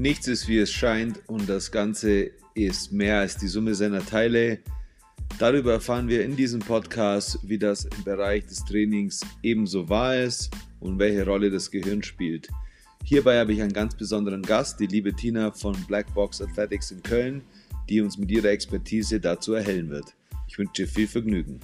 Nichts ist wie es scheint und das Ganze ist mehr als die Summe seiner Teile. Darüber erfahren wir in diesem Podcast, wie das im Bereich des Trainings ebenso wahr ist und welche Rolle das Gehirn spielt. Hierbei habe ich einen ganz besonderen Gast, die liebe Tina von Black Box Athletics in Köln, die uns mit ihrer Expertise dazu erhellen wird. Ich wünsche dir viel Vergnügen.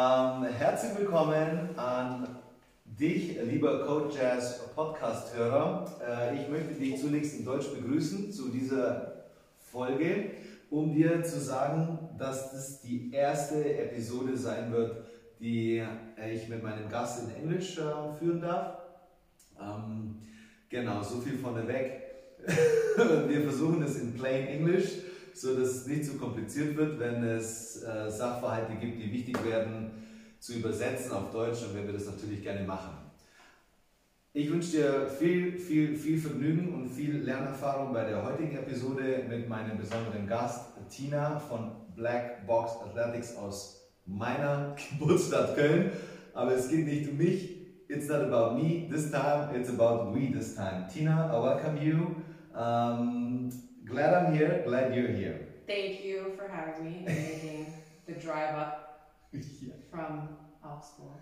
Ähm, herzlich willkommen an dich, lieber Code Jazz Podcast-Hörer. Äh, ich möchte dich zunächst in Deutsch begrüßen zu dieser Folge, um dir zu sagen, dass das die erste Episode sein wird, die ich mit meinem Gast in Englisch äh, führen darf. Ähm, genau, so viel vorneweg. Wir versuchen es in plain English so dass es nicht zu kompliziert wird, wenn es äh, Sachverhalte gibt, die wichtig werden, zu übersetzen auf Deutsch und wenn wir das natürlich gerne machen. Ich wünsche dir viel, viel, viel Vergnügen und viel Lernerfahrung bei der heutigen Episode mit meinem besonderen Gast Tina von Black Box Athletics aus meiner Geburtsstadt Köln. Aber es geht nicht um mich. It's not about me this time, it's about we this time. Tina, I welcome you. Um, Glad I'm here. Glad you're here. Thank you for having me and making the drive up yeah. from Augsburg.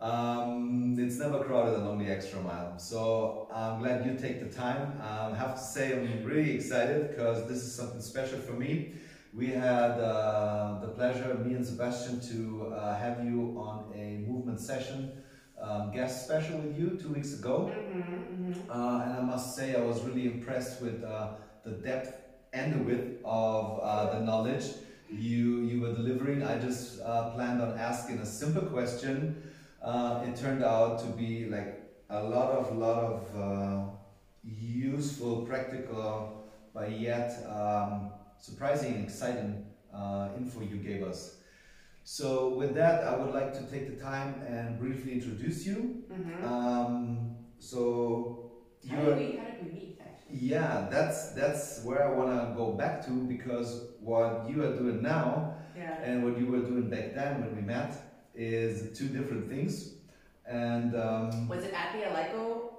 Um, it's never crowded along the extra mile. So I'm glad you take the time. Um, I have to say I'm really excited because this is something special for me. We had uh, the pleasure, me and Sebastian, to uh, have you on a movement session um, guest special with you two weeks ago. Mm-hmm, mm-hmm. Uh, and I must say I was really impressed with uh, the depth and the width of uh, the knowledge you, you were delivering. I just uh, planned on asking a simple question. Uh, it turned out to be like a lot of, lot of uh, useful, practical, but yet um, surprising and exciting uh, info you gave us. So with that, I would like to take the time and briefly introduce you. Mm-hmm. Um, so you How did we, how did we meet? Yeah, that's that's where I want to go back to because what you are doing now Yeah. and what you were doing back then when we met is two different things. And um, Was it at the Eleiko?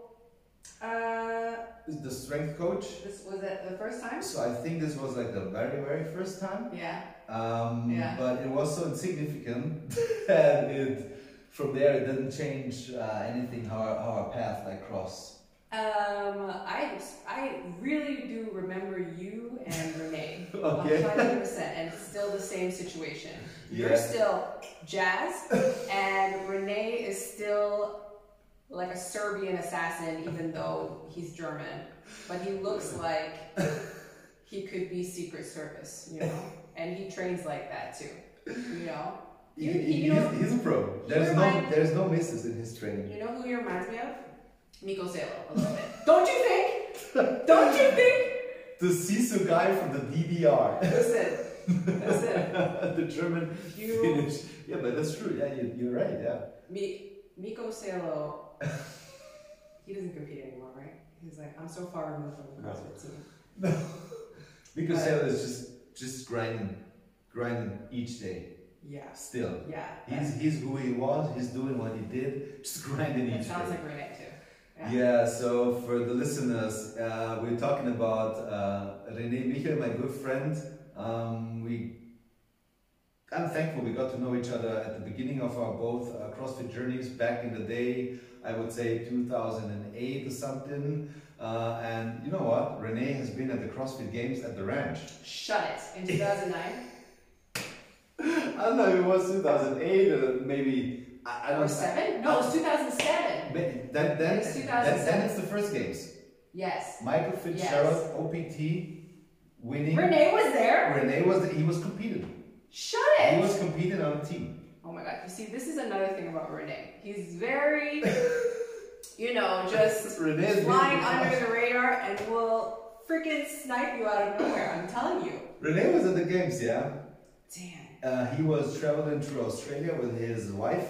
Uh, the strength coach. this was it the first time? So I think this was like the very very first time. Yeah. Um, Yeah. But it was so insignificant that it from there it didn't change uh, anything how our, how our path like crossed. Um, I I really do remember you and Renee. Okay. hundred percent, and it's still the same situation. You're still jazz, and Renee is still like a Serbian assassin, even though he's German. But he looks like he could be Secret Service, you know, and he trains like that too, you know. He, You- he- you know- he's, he's a pro. There's no there's no misses in his training. You know who he reminds me of? Mikko Salo a little bit. Don't you think? Don't you think? The Sisu guy from the DDR. Listen, listen. the German You- Finnish. Yeah, but that's true. Yeah, you, you're right. Yeah. Mi- Mikko Salo, he doesn't compete anymore, right? He's like, I'm so far removed from the No. CrossFit team. Because But- Sale is just just grinding, grinding each day. Yeah, Still, yeah. he's he's who he was. He's doing what he did. Just grinding each sounds day. like Renee too. Yeah. Yeah, so for the listeners, uh, we're talking about uh, René Michel, my good friend. Um, we, I'm thankful we got to know each other at the beginning of our both uh, CrossFit journeys back in the day. I would say 2008 or something. Uh, and you know what? René has been at the CrossFit Games at the ranch. Shut it. In 2009 I don't know it was 2008 or maybe I, I or don't. seven? No, it was 2007. But Then, then, It's then, 2007. then it's the first games. Yes. Michael Fitzgerald, OPT, winning. Renee was there. Renee was he was competing. Shut it. He was competing on a team. Oh my god. You see, this is another thing about Renee. He's very, you know, just Renee is flying under the radar and will freaking snipe you out of nowhere. I'm telling you. Renee was at the games, yeah. Damn. Uh, he was traveling through Australia with his wife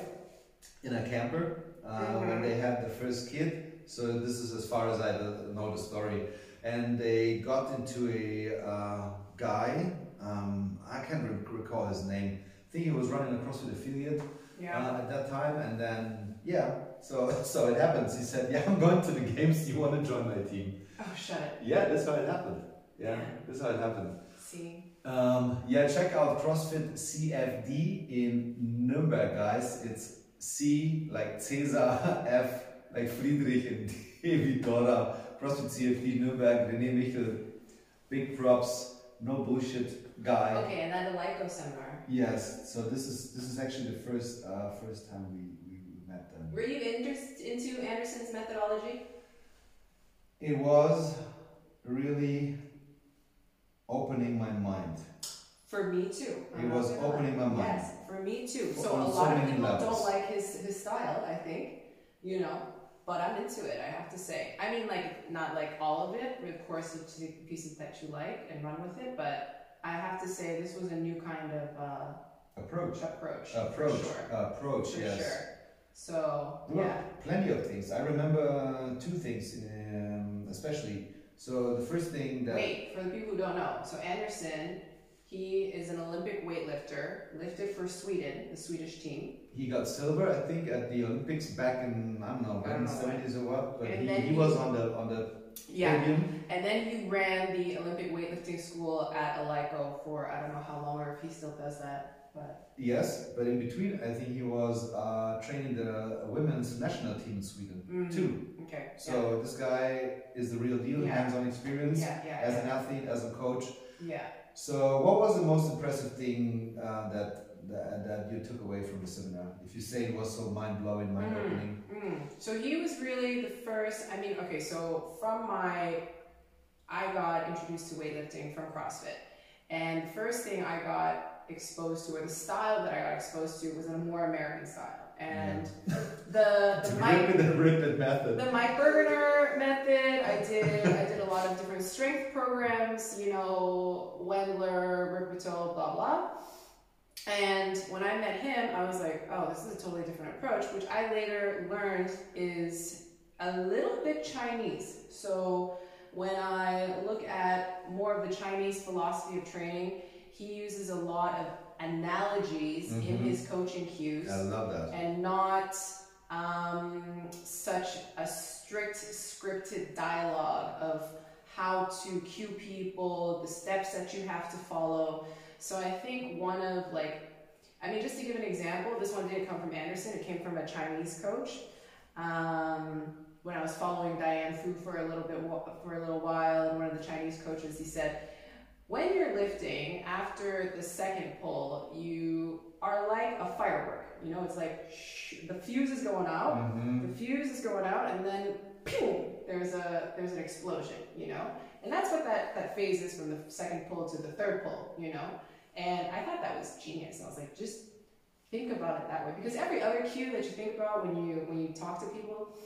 in a camper uh, when Mhm. they had the first kid. So this is as far as I know the story. And they got into a uh, guy. Um, I can't re- recall his name. I think he was running a CrossFit affiliate. Yeah. uh, at that time, and then yeah, so so it happens. He said, "Yeah, I'm going to the games. Do you want to join my team?" oh, shut it. Yeah, that's how it happened. Yeah, Yeah. that's how it happened. See. Um, yeah, check out CrossFit CFD in Nuremberg, guys. It's C like Caesar, F like Friedrich, and D Dora. CrossFit CFD Nuremberg, René Michel. Big props, no bullshit guy. Okay, and then the Eleiko seminar. Yes, so this is this is actually the first uh, first time we, we, met them. Were you inter- into Anderson's methodology? It was really opening my mind. For me too. It I'm was opening my mind. Yes, for me too. So on a so lot of people levels. don't like his his style. I think, you know, but I'm into it. I have to say. I mean, like not like all of it. Of course, you take pieces that you like and run with it. But I have to say, this was a new kind of uh, Approach. approach. Approach. Sure. Approach, For yes. sure. So were yeah. plenty of things. I remember uh, two things, um, especially. So the first thing that Wait, for the people who don't know, so Anderson, he is an Olympic weightlifter, lifted for Sweden, the Swedish team. he got silver, I think, at the Olympics back in I don't know, back in the seventies or what. But he, he he- was on the on the Yeah, podium. and then he ran the Olympic weightlifting school at Eleiko for I don't know how long or if he still does that, but Yes, but in between, I think he was uh, training the women's national team in Sweden mm, too. Okay. So this guy is the real deal, Yeah. hands-on experience yeah, yeah, as yeah, an athlete, as a coach. yeah. So, what was the most impressive thing uh, that, that that you took away from the seminar? If you say it was so mind blowing, mind opening. Mm. So he was really the first. I mean, okay, so from my, I got introduced to weightlifting from CrossFit, and the first thing I got exposed to, or the style that I got exposed to, was a more American style, and the the The Mike and method. the Mike Burgener method. I did I did a lot of different strength programs. You know, Wendler, Rippetoe, blah blah. And when I met him, I was like, oh, this is a totally different approach, which I later learned is a little bit Chinese. So when I look at more of the Chinese philosophy of training, he uses a lot of analogies in Mhm. his coaching cues I love that. and not um, such a strict scripted dialogue of how to cue people, the steps that you have to follow. So I think one of like, I mean, just to give an example, this one didn't come from Anderson. It came from a Chinese coach. Um, when I was following Diane Fu for a little bit for a little while, and one of the Chinese coaches, he said, when you're lifting after the second pull, you are like a firework. You know, it's like shh, the fuse is going out, Mhm. the fuse is going out, and then pew, there's a there's an explosion. You know, and that's what that that phase is from the second pull to the third pull. You know, and I thought that was genius. I was like, just think about it that way because every other cue that you think about when you when you talk to people,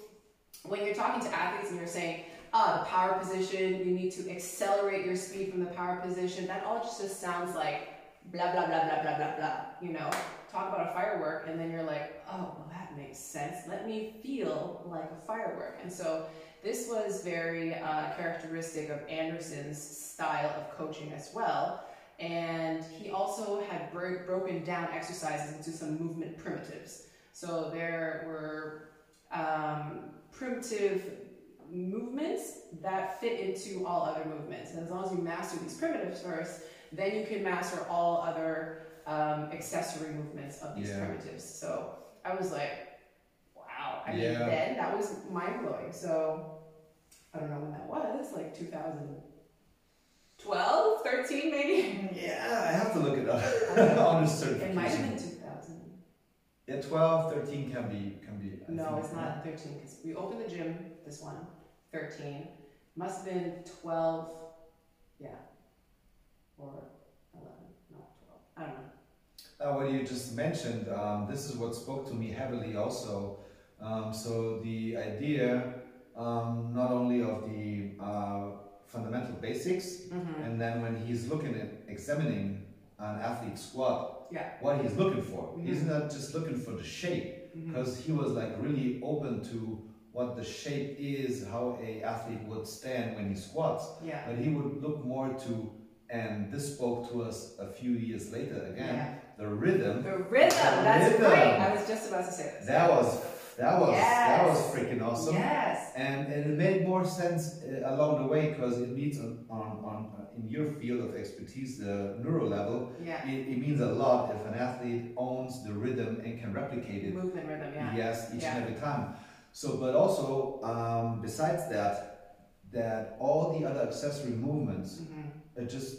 when you're talking to athletes and you're saying, ah, the power position, you need to accelerate your speed from the power position. That all just, just sounds like blah blah blah blah blah blah blah. You know, talk about a firework, and then you're like, oh, well, that makes sense. Let me feel like a firework. And so this was very uh, characteristic of Anderson's style of coaching as well. And he also had bro- broken down exercises into some movement primitives. So there were um, primitive movements that fit into all other movements. And as long as you master these primitives first, then you can master all other um, accessory movements of these Yeah. primitives. So I was like, wow. I mean, Yeah. then that was mind blowing. So I don't know when that was, like 2012, 13 maybe? Yeah, I have to look it up on the It might have been 2000. Yeah, 12, 13 can be can be. I No, it's not 13 because we opened the gym, this one, 13. Must have been 12, yeah. Or 11, not 12. I don't know. Uh, what you just mentioned, um, this is what spoke to me heavily also. Um, so the idea, um, not only of the uh, fundamental basics, Mm-hmm. and then when he's looking at examining an athlete squat, Yeah. what he's looking for. He's Mhm. not just looking for the shape, because he was like really open to what the shape is, how a athlete would stand when he squats. Yeah. But he would look more to, and this spoke to us a few years later again, Yeah. the rhythm. The rhythm. That's rhythm. right. I was just about to say this. That was that was that was freaking awesome. Yes. And, and it made more sense uh, along the way because it means on, on, on uh, in your field of expertise, the neuro level, Yeah. it, it means a lot if an athlete owns the rhythm and can replicate it. Movement rhythm. Yeah. Yes, each Yeah. and every time. So, but also um, besides that, that all the other accessory movements hmm are just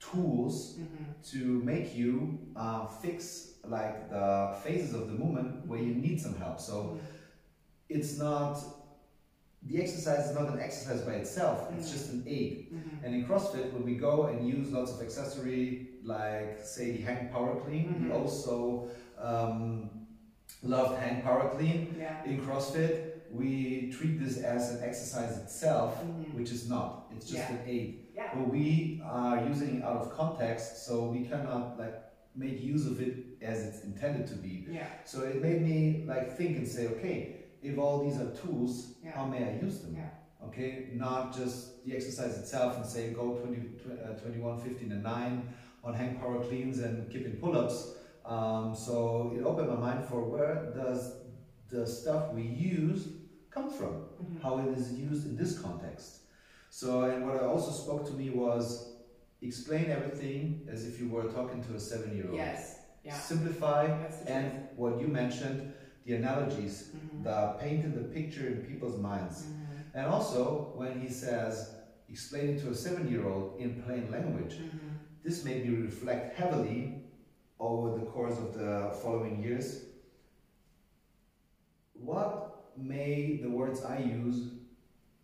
tools hmm to make you uh, fix like the phases of the movement where you need some help. So it's not the exercise is not an exercise by itself. It's Mhm. just an aid. hmm And in CrossFit, when we go and use lots of accessory, like say the hang power clean, we Mhm. also um, loved hang power clean. Yeah. In CrossFit, we treat this as an exercise itself, Mhm. which is not. It's just Yeah. an aid. Yeah. But we are using it out of context, so we cannot like make use of it as it's intended to be. Yeah. So it made me like think and say, okay, if all these are tools, Yeah. how may I use them? Yeah. Okay, not just the exercise itself and say go 20, tw- uh, 21, 15, and 9 on hang power cleans and keeping pull ups. Um, so it opened my mind for where does the stuff we use come from? Mhm. How it is used in this context. So, and what I also spoke to me was explain everything as if you were talking to a seven year old. Yes. Yeah. Simplify and what you mentioned, the analogies, Mhm. the painting the picture in people's minds. Mhm. And also when he says, explain it to a seven year old in plain language, Mhm. this made me reflect heavily over the course of the following years. What may the words I use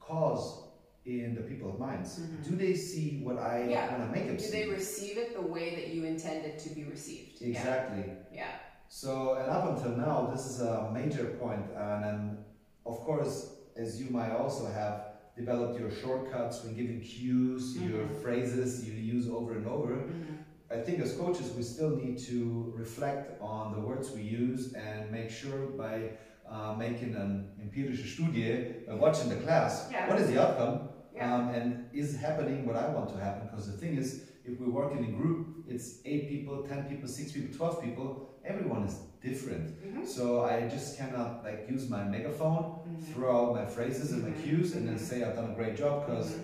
cause in the people's minds? Mhm. Do they see what I Yeah. want to make them Do see? they receive it the way that you intend it to be received? Exactly. Yeah. So, and up until now, this is a major point, and then, of course, as you might also have developed your shortcuts when giving cues, your Mhm. phrases you use over and over. Mhm. I think as coaches, we still need to reflect on the words we use and make sure by uh, making an empirische Studie, by watching the class, Yeah. what is the outcome Yeah. um, and is happening what I want to happen. Because the thing is, if we work in a group, it's eight people, ten people, six people, twelve people. Everyone is different, Mhm. so I just cannot like use my megaphone, Mhm. throw out my phrases and my Mhm. cues, and then Mhm. say I've done a great job because Mhm.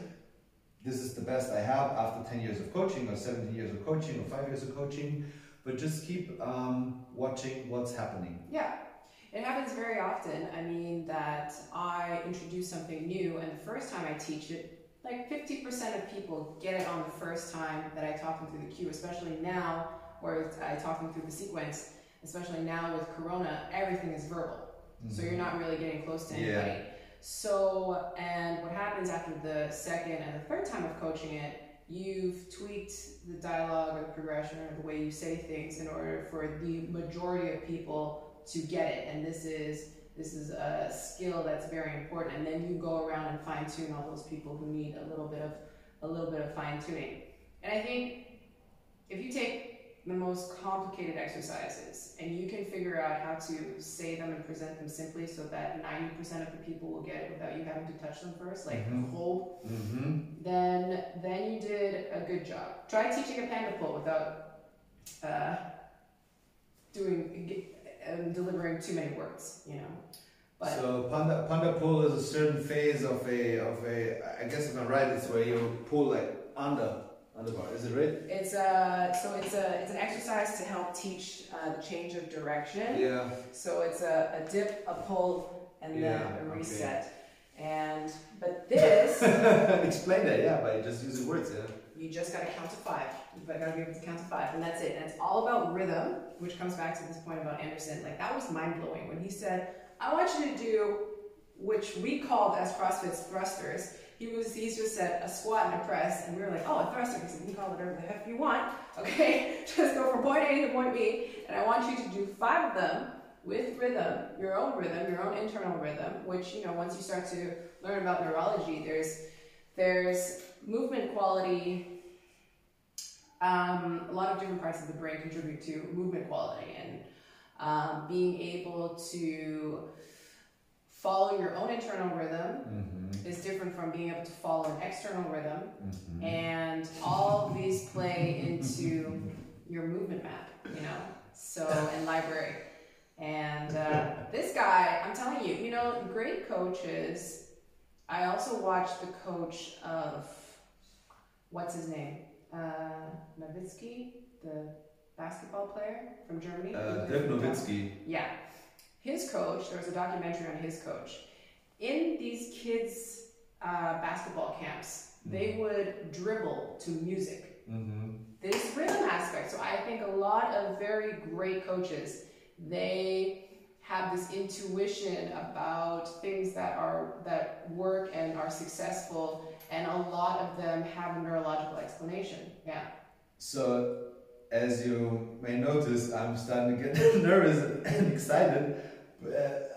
This is the best I have after 10 years of coaching or 17 years of coaching or 5 years of coaching. But just keep um, watching what's happening. Yeah, it happens very often. I mean, that I introduce something new, and the first time I teach it, like 50% of people get it on the first time that I talk them through the cue, especially now, where I talk them through the sequence, especially now with Corona, everything is verbal. So you're not really getting close to Yeah. So, and what happens after the second and the third time of coaching it, you've tweaked the dialogue or the progression or the way you say things in order for the majority of people to get it. And this is this is a skill that's very important. And then you go around and fine tune all those people who need a little bit of a little bit of fine tuning. And I think if you take the most complicated exercises and you can figure out how to say them and present them simply so that 90% of the people will get it without you having to touch them first like Mhm. hold Mm-hmm. then then you did a good job try teaching a panda pull without uh, doing um, delivering too many words you know but So panda panda pull is a certain phase of a of a. I guess if I'm right, it's where you pull like under under bar. Is it right? it's a so it's a it's an exercise to help teach uh, the change of direction Yeah. So it's a, a dip, a pull, and then Yeah, a okay. reset. And but this, Explain that. Yeah, by just using words. Yeah. you just gotta count to five. You gotta be able to count to five, and that's it. And it's all about rhythm, which comes back to this point about Anderson. Like that was mind blowing when he said, "I want you to do," which we called as CrossFit's thrusters. He was he's just said a squat and a press, and we were like, "Oh, a thruster." He said, "You can call it whatever the heck you want." Okay, just go from point A to point B, and I want you to do five of them with rhythm, your own rhythm, your own internal rhythm, which you know once you start to learn about neurology, there's there's movement quality. Um, a lot of different parts of the brain contribute to movement quality, and um, being able to follow your own internal rhythm Mm-hmm. is different from being able to follow an external rhythm, Mm-hmm. and all of these play into your movement map. you know. So and library, and uh, this guy, I'm telling you, you know, great coaches. I also watched the coach of what's his name, uh, Nowitzki, the basketball player from Germany. Uh, Dirk Nowitzki. Yeah. His coach, there was a documentary on his coach. In these kids' uh, basketball camps, they would dribble to music. Mm-hmm. This rhythm aspect. So I think a lot of very great coaches, they have this intuition about things that are that work and are successful, and a lot of them have a neurological explanation. Yeah. So, as you may notice, I'm starting to get nervous and excited. Uh,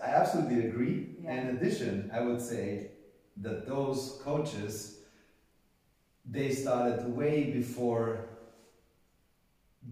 I absolutely agree. Yeah. In addition, I would say that those coaches they started way before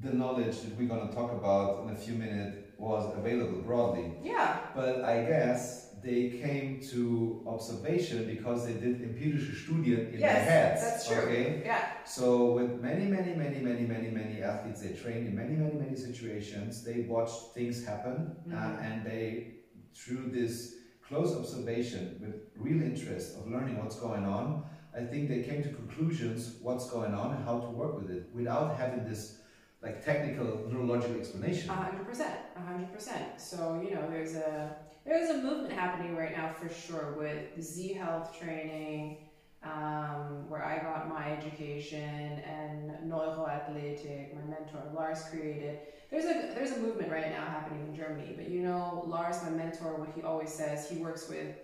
the knowledge that we're going to talk about in a few minutes was available broadly. Yeah. But I guess they came to observation because they did empirische Studien in their Yes, heads. that's true. Okay? Yeah. So with many, many, many, many, many, many athletes, they trained in many, many, many situations. They watched things happen, uh, Mhm. and they, through this close observation with real interest of learning what's going on, I think they came to conclusions what's going on and how to work with it without having this like technical neurological explanation. Hundred percent, hundred percent. So you know, there's a there's a movement happening right now for sure with Z Health training, um, where I got my education, and Neuroathletic, my mentor Lars created. There's a there's a movement right now happening in Germany. But you know, Lars, my mentor, what he always says, he works with.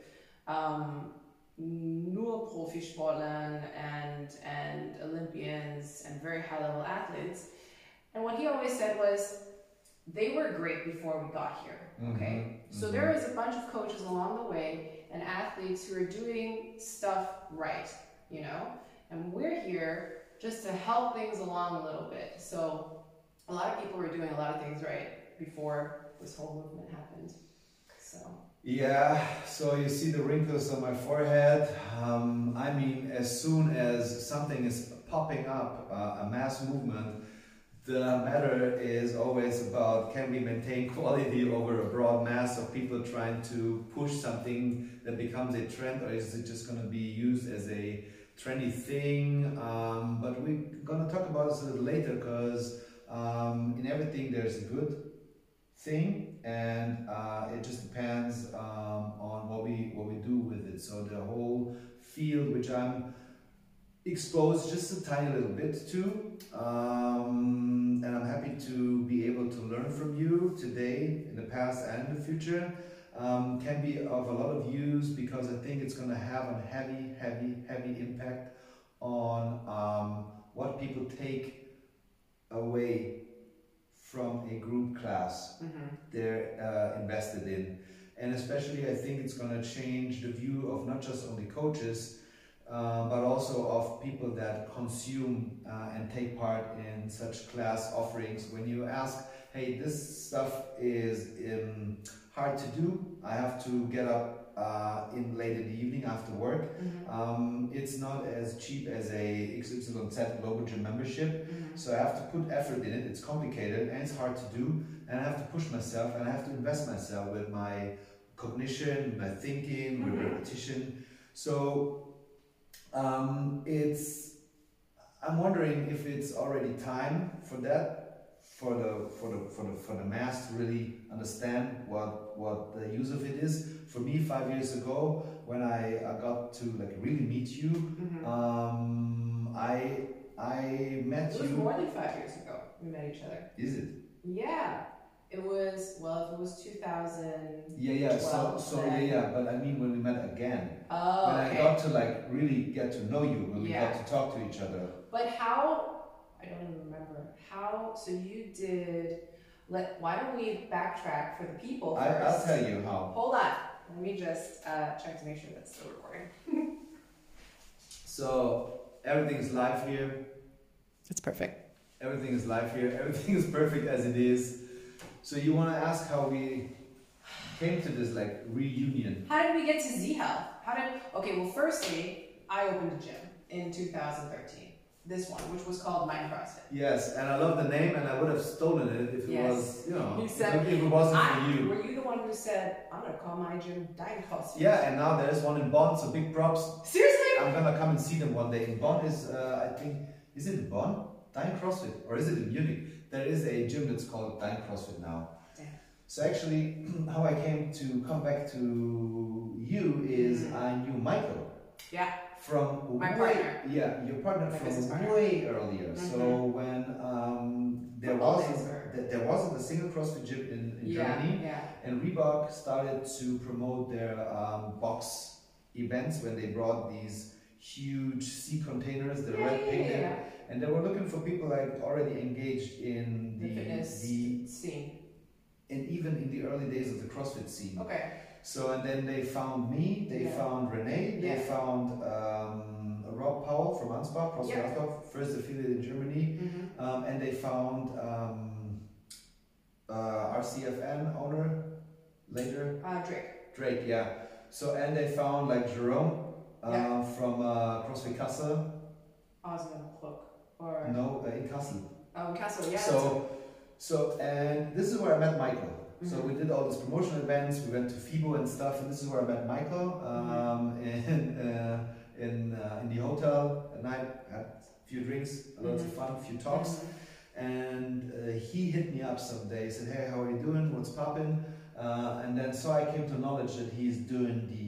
Um, nur Profisportlern and and Olympians and very high level athletes. And what he always said was, they were great before we got here. Okay, Mhm, so mhm. there is a bunch of coaches along the way and athletes who are doing stuff right, you know, and we're here just to help things along a little bit. So a lot of people were doing a lot of things right before this whole movement happened. So Yeah, so you see the wrinkles on my forehead. Um, I mean, as soon as something is popping up, uh, a mass movement, the matter is always about can we maintain quality over a broad mass of people trying to push something that becomes a trend, or is it just going to be used as a trendy thing? Um, but we're going to talk about this a little later because um, in everything there's a good thing and uh, it just depends um, on what we what we do with it so the whole field which i'm exposed just a tiny little bit to um, and i'm happy to be able to learn from you today in the past and in the future um, can be of a lot of use because i think it's going to have a heavy heavy heavy impact on um, what people take away from a group class they're uh, invested in. And especially, I think it's going to change the view of not just only coaches, uh, but also of people that consume uh, and take part in such class offerings. When you ask, hey, this stuff is um, hard to do, I have to get up uh, in late in the evening after work. Um, it's not as cheap as a XYZ global gym membership. So I have to put effort in it. It's complicated and it's hard to do. And I have to push myself and I have to invest myself with my cognition, my thinking, with Mhm. repetition. So um, it's. I'm wondering if it's already time for that, for the for the for the for the mass to really understand what what the use of it is. For me, five years ago, when I, I got to like really meet you, Mhm. um, I I met It was you. more than five years ago we met each other. Is it? Yeah, it was. Well, if it was 2000. Yeah, yeah. So, so yeah, then. yeah. But I mean, when we met again, Oh, when okay. I got to like really get to know you, when we Yeah. got to talk to each other. But how? I don't even remember how. So you did. Let. Why don't we backtrack for the people I, first? I'll tell you how. Hold on. Let me just uh, check to make sure that's still recording. So everything is live here. It's perfect. Everything is live here. Everything is perfect as it is. So you want to ask how we came to this like reunion? How did we get to Z Health? How did? Okay. Well, firstly, I opened a gym in 2013. this one, which was called Mind CrossFit. Yes, and I love the name, and I would have stolen it if it Yes. was, you know, You said- if it wasn't I, for you. Were you the one who said, I'm gonna call my gym Dying CrossFit? Yeah, and now there's one in Bonn, so big props. Seriously? I'm gonna come and see them one day. In Bonn is, uh, I think, is it in Bonn? Dying CrossFit, or is it in Munich? There is a gym that's called Dying CrossFit now. Damn. So actually, how I came to come back to you is Mhm. I knew Michael Yeah. from My way, partner. Yeah, your partner My from partner. way earlier. So Mhm. when um, there wasn't were- there wasn't a single CrossFit gym in, in yeah, Germany, yeah. and Reebok started to promote their um, box events when they brought these huge sea containers, the yeah, red yeah, painted, yeah, and they were looking for people like already engaged in The the, fitness the scene. and even in the early days of the CrossFit scene. Okay. So and then they found me, they Yeah. found Renee, they Yeah. found um, Rob Powell from Ansbach, CrossFit Yeah. Ansbach, first affiliate in Germany, Mm-hmm. um, and they found um, uh, RCFN owner later, Uh, Drake. Drake, yeah. So and they found like Jerome um, Yeah. from uh, CrossFit Kassel, Osmond Cloak. Or no, uh, in Kassel. oh, Castle. Yeah. So, so and this is where I met Michael. So Mhm. we did all these promotional events. We went to FIBO and stuff, and this is where I met Michael um, in uh, in uh, in the hotel at night. Had a few drinks, lots of Mhm. fun, a few talks, Mhm. and uh, he hit me up someday. Said, "Hey, how are you doing? What's popping?" Uh, and then so I came to knowledge that he's doing the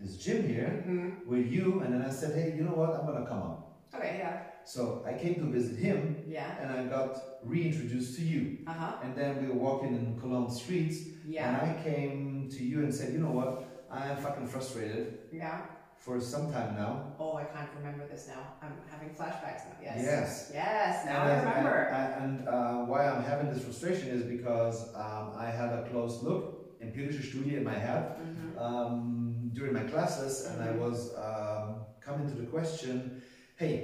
this gym here Mhm. with you. And then I said, "Hey, you know what? I'm gonna come up." Okay. Yeah. So I came to visit him, Yeah. and I got reintroduced to you. Uh huh. And then we were walking in Cologne streets, Yeah. and I came to you and said, you know what, I am fucking frustrated Yeah. for some time now. Oh, I can't remember this now. I'm having flashbacks now. Yes. Yes. Yes. Now and I remember. And, and uh, why I'm having this frustration is because um, I had a close look, in empirische Studie in my head Mhm. um, during my classes, and I Mhm. was um, coming to the question, hey,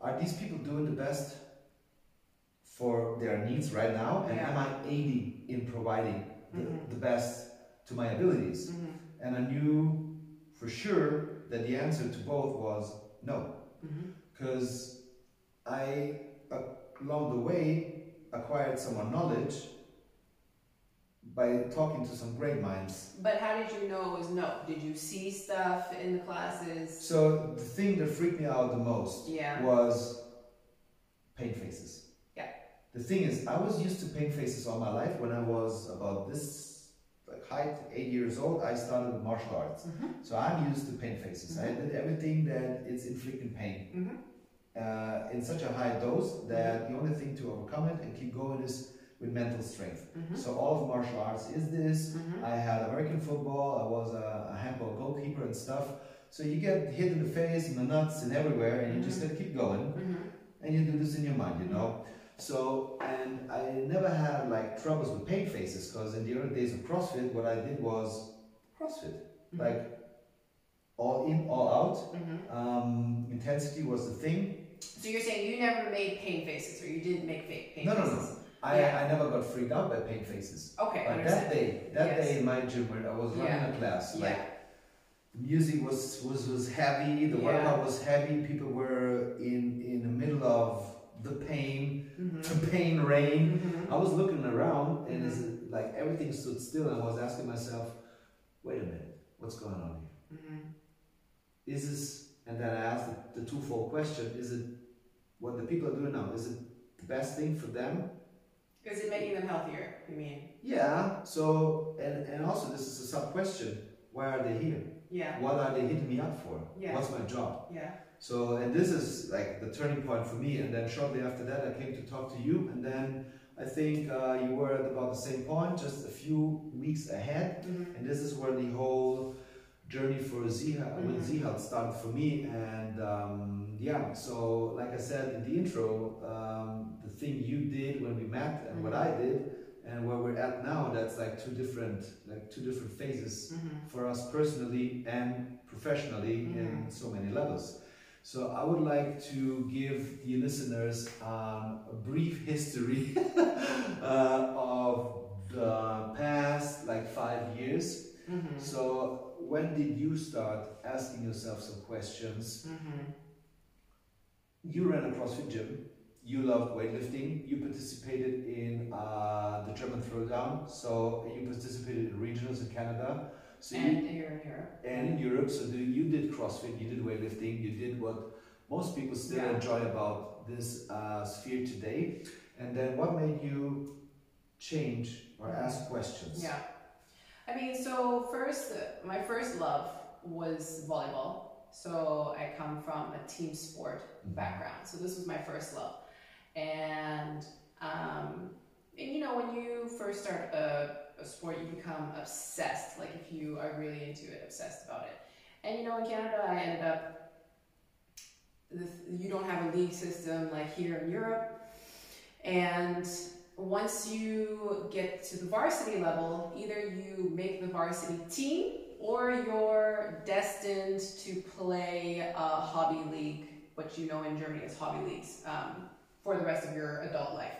are these people doing the best for their needs right now? And am I aiding in providing the, Mhm. the best to my abilities? Mhm. And I knew for sure that the answer to both was no. Because I, uh, along the way, acquired some more knowledge by talking to some great minds. But how did you know it was no? Did you see stuff in the classes? So the thing that freaked me out the most Yeah. was paint faces. Yeah. The thing is, I was used to paint faces all my life. When I was about this like height, eight years old, I started martial arts. Mhm. So I'm used to paint faces. I did everything that is inflicting pain Mhm. uh, in such a high dose that the only thing to overcome it and keep going is with mental strength. Mhm. So all of martial arts is this. Mhm. I had American football. I was a, a handball goalkeeper and stuff. So you get hit in the face, in the nuts, and everywhere, and you just gotta keep going. Mhm. And you do this in your mind, you know. So and I never had like troubles with pain faces because in the early days of CrossFit, what I did was CrossFit, Mhm. like all in, all out. Um, intensity was the thing. So you're saying you never made pain faces, or you didn't make fake pain No, no, no. I, Yeah. I never got freaked out by paint faces. Okay, But understand. that day, that Yes. day in my gym when I was running Yeah. a class, like yeah. music was was was heavy, the Yeah. workout was heavy. People were in in the middle of the pain, Mhm. the pain rain. Mhm. I was looking around and it's like everything stood still. And I was asking myself, wait a minute, what's going on here? Mhm. Is this? And then I asked the, the twofold question: Is it what the people are doing now? Is it the best thing for them? Is it making them healthier? You mean? Yeah. So and and also this is a sub question: Why are they here? Yeah. What are they hitting me up for? Yeah. What's my job? Yeah. So, and this is like the turning point for me. And then shortly after that, I came to talk to you. And then I think uh, you were at about the same point, just a few weeks ahead. Mhm. And this is where the whole journey for Z Health, Mhm. with Z Health started for me. And um, yeah, so like I said in the intro, um, the thing you did when we met and what Mhm. I did and where we're at now, that's like two different, like two different phases Mhm. for us personally and professionally in Mhm. so many levels. So I would like to give the listeners um, a brief history uh, of the past like five years. Mhm. So when did you start asking yourself some questions? You ran a CrossFit gym. You loved weightlifting. You participated in uh, the German Throwdown. So you participated in regionals in Canada. So and you, here in Europe. and in Europe. So do, you did CrossFit. You did weightlifting. You did what most people still Yeah. enjoy about this uh, sphere today. And then what made you change or ask questions? Yeah. I mean, so first, my first love was volleyball. So I come from a team sport Mhm. background. So this was my first love. And, um, and you know, when you first start a, a sport, you become obsessed. Like if you are really into it, obsessed about it. And you know, in Canada, I ended up, you don't have a league system like here in Europe. And once you get to the varsity level, either you make the varsity team or you're destined to play a hobby league, what you know in Germany as hobby leagues, um, for the rest of your adult life.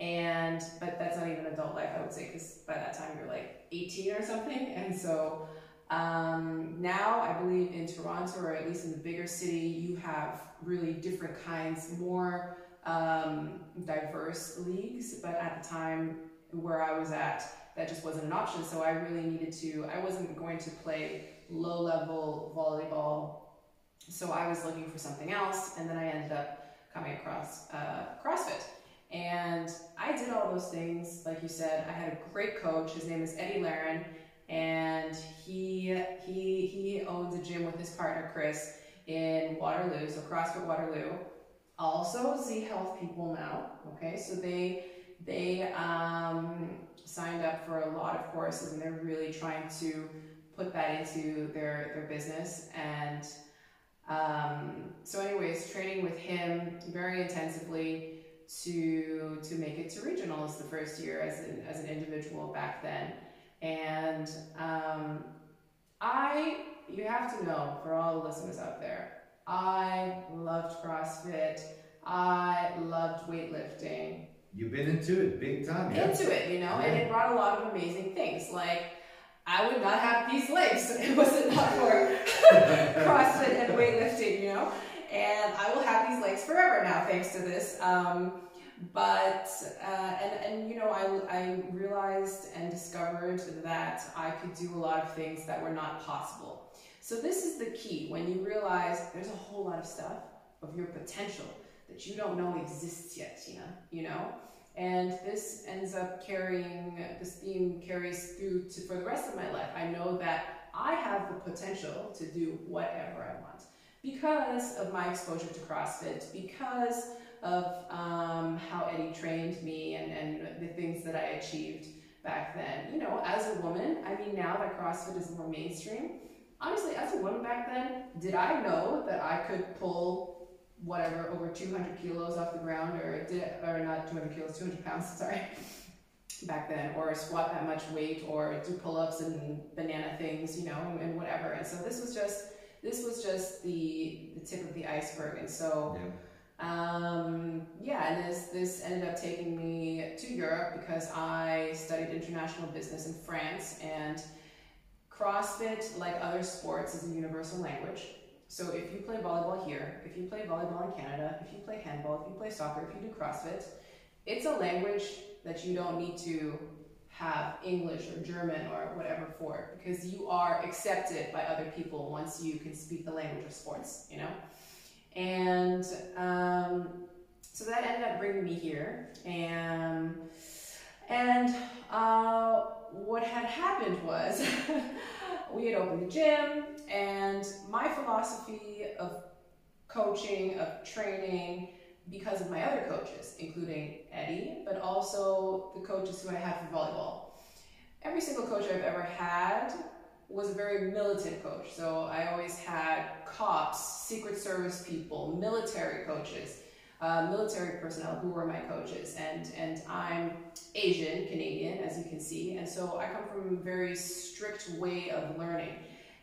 And but that's not even adult life, I would say, because by that time you're like 18 or something. And so um, now I believe in Toronto or at least in the bigger city, you have really different kinds, more um, diverse leagues. But at the time where I was at, that just wasn't an option. So I really needed to, I wasn't going to play low level volleyball. So I was looking for something else. And then I ended up coming across uh, CrossFit. And I did all those things, like you said. I had a great coach. His name is Eddie Laren, and he he he owns a gym with his partner Chris in Waterloo, so CrossFit Waterloo. Also, Z Health people now. Okay, so they they um, signed up for a lot of courses, and they're really trying to put that into their their business. And um, so, anyways, training with him very intensively to to make it to regionals the first year as an as an individual back then. And um, I, you have to know for all the listeners out there, I loved CrossFit. I loved weightlifting. You've been into it big time, yeah? Into it, you know, and it brought a lot of amazing things. Like I would not have these legs. if It wasn't not for CrossFit and weightlifting, you know. And I will have these legs forever now, thanks to this. Um, but uh, and and you know, I I realized and discovered that I could do a lot of things that were not possible. So this is the key when you realize there's a whole lot of stuff of your potential that you don't know exists yet, Tina. You know. And this ends up carrying, this theme carries through to for the rest of my life. I know that I have the potential to do whatever I want because of my exposure to CrossFit, because of um, how Eddie trained me and, and the things that I achieved back then. You know, as a woman, I mean, now that CrossFit is more mainstream, honestly, as a woman back then, did I know that I could pull whatever over 200 kilos off the ground or did or not 200 kilos 200 pounds sorry back then or squat that much weight or do pull-ups and banana things you know and, and whatever and so this was just this was just the the tip of the iceberg and so Yeah. um, yeah, and this this ended up taking me to Europe because I studied international business in France, and CrossFit, like other sports, is a universal language. So if you play volleyball here, if you play volleyball in Canada, if you play handball, if you play soccer, if you do CrossFit, it's a language that you don't need to have English or German or whatever for because you are accepted by other people once you can speak the language of sports, you know? And um, so that ended up bringing me here. And, and uh, what had happened was we had opened the gym, and my philosophy of coaching, of training, because of my other coaches, including Eddie, but also the coaches who I had for volleyball. Every single coach I've ever had was a very militant coach. So I always had cops, secret service people, military coaches, uh, military personnel who were my coaches. And, and I'm Asian, Canadian, as you can see. And so I come from a very strict way of learning.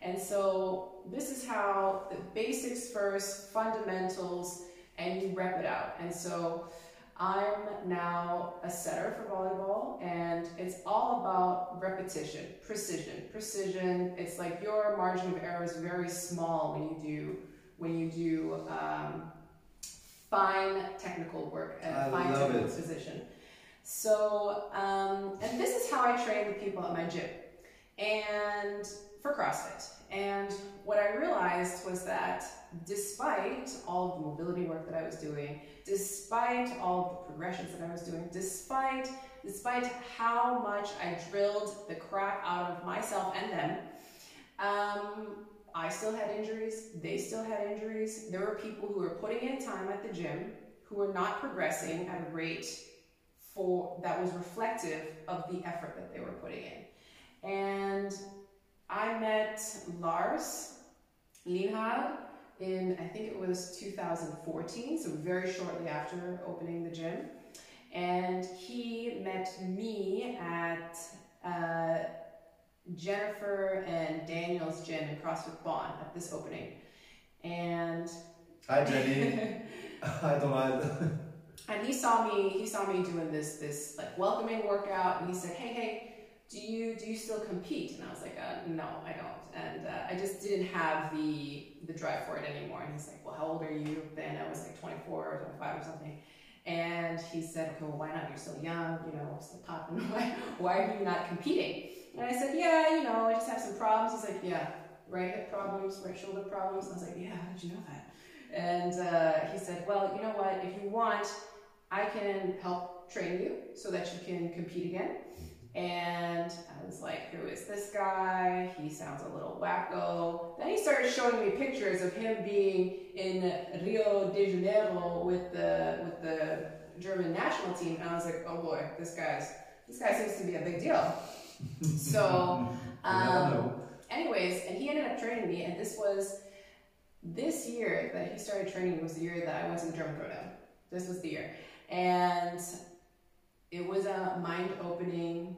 And so this is how the basics first, fundamentals, and you rep it out. And so I'm now a setter for volleyball, and it's all about repetition, precision, precision. It's like your margin of error is very small when you do when you do um, fine technical work, a I fine technical it. position. So, um, and this is how I train the people at my gym, and for CrossFit. And what I realized was that despite all the mobility work that I was doing, despite all the progressions that I was doing, despite despite how much I drilled the crap out of myself and them, um, I still had injuries. They still had injuries. There were people who were putting in time at the gym who were not progressing at a rate for that was reflective of the effort that they were putting in. And I met Lars Lienhard in I think it was 2014, so very shortly after opening the gym. And he met me at uh, Jennifer and Daniel's gym in CrossFit Bond at this opening. And Hi, Jenny. Hi, Donald. and he saw me he saw me doing this this like welcoming workout and he said hey hey do you do you still compete and i was like uh, no i don't and uh, i just didn't have the the drive for it anymore and he's like well how old are you then i was like 24 or 25 or something and he said okay well why not? You're still young you know still popping why, why are you not competing? And i said yeah you know i just have some problems. He's like yeah right hip problems right shoulder problems. And i was like yeah how did you know that? And uh, he said well you know what? If you want I can help train you so that you can compete again. And I was like, who is this guy? He sounds a little wacko. Then he started showing me pictures of him being in Rio de Janeiro with the with the German national team, and I was like, oh boy, this guy's this guy seems to be a big deal. so, um, anyways, and he ended up training me, and this was this year that he started training was the year that I went to the German Throwdown. This was the year. And it was a mind opening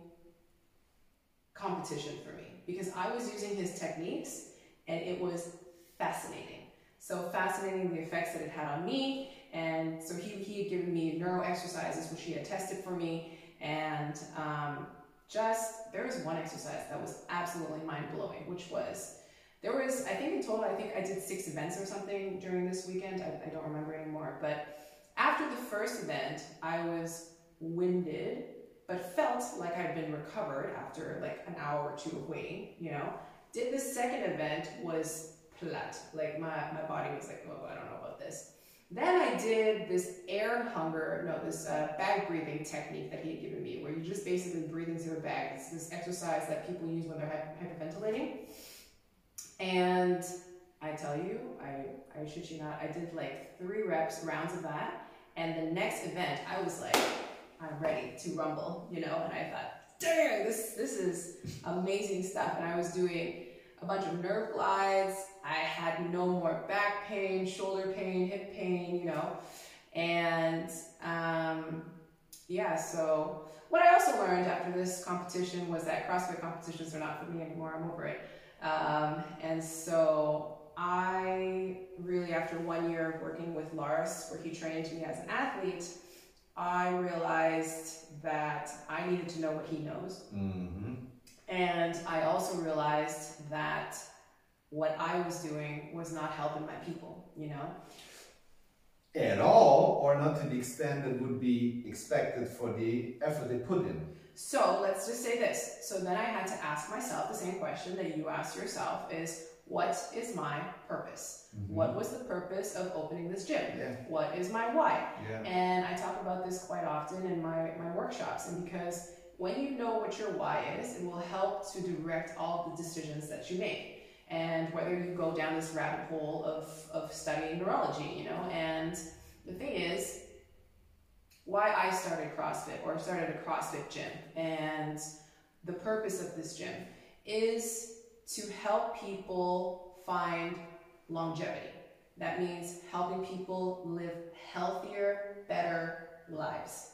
competition for me because I was using his techniques and it was fascinating. So fascinating the effects that it had on me. And so he, he had given me neuro exercises, which he had tested for me. And um, just, there was one exercise that was absolutely mind blowing, which was there was, I think in total, I think I did six events or something during this weekend. I, I don't remember anymore. But after the first event, I was winded, but felt like I'd been recovered after like an hour or two of waiting, you know. Did the second event was flat. Like my, my body was like, oh, I don't know about this. Then I did this air hunger, no, this uh, bag breathing technique that he had given me, where you just basically breathe into your bag. It's this exercise that people use when they're hyperventilating. And I tell you, I, I shit you not, I did like three reps, rounds of that. And the next event, I was like, I'm ready to rumble, you know? And I thought, dang, this, this is amazing stuff. And I was doing a bunch of nerve glides. I had no more back pain, shoulder pain, hip pain, you know? And um, yeah, so what I also learned after this competition was that CrossFit competitions are not for me anymore. I'm over it. Um, and so I really, after one year of working with Lars, where he trained me as an athlete, I realized that I needed to know what he knows. hmm And I also realized that what I was doing was not helping my people, you know? At all, or not to the extent that would be expected for the effort they put in. So let's just say this. So then I had to ask myself the same question that you asked yourself is what is my purpose? Mm-hmm. What was the purpose of opening this gym? Yeah. What is my why? Yeah. And I talk about this quite often in my, my workshops. And because when you know what your why is, it will help to direct all the decisions that you make. And whether you go down this rabbit hole of, of studying neurology, you know, and the thing is, why I started CrossFit or started a CrossFit gym and the purpose of this gym is to help people find longevity. That means helping people live healthier, better lives.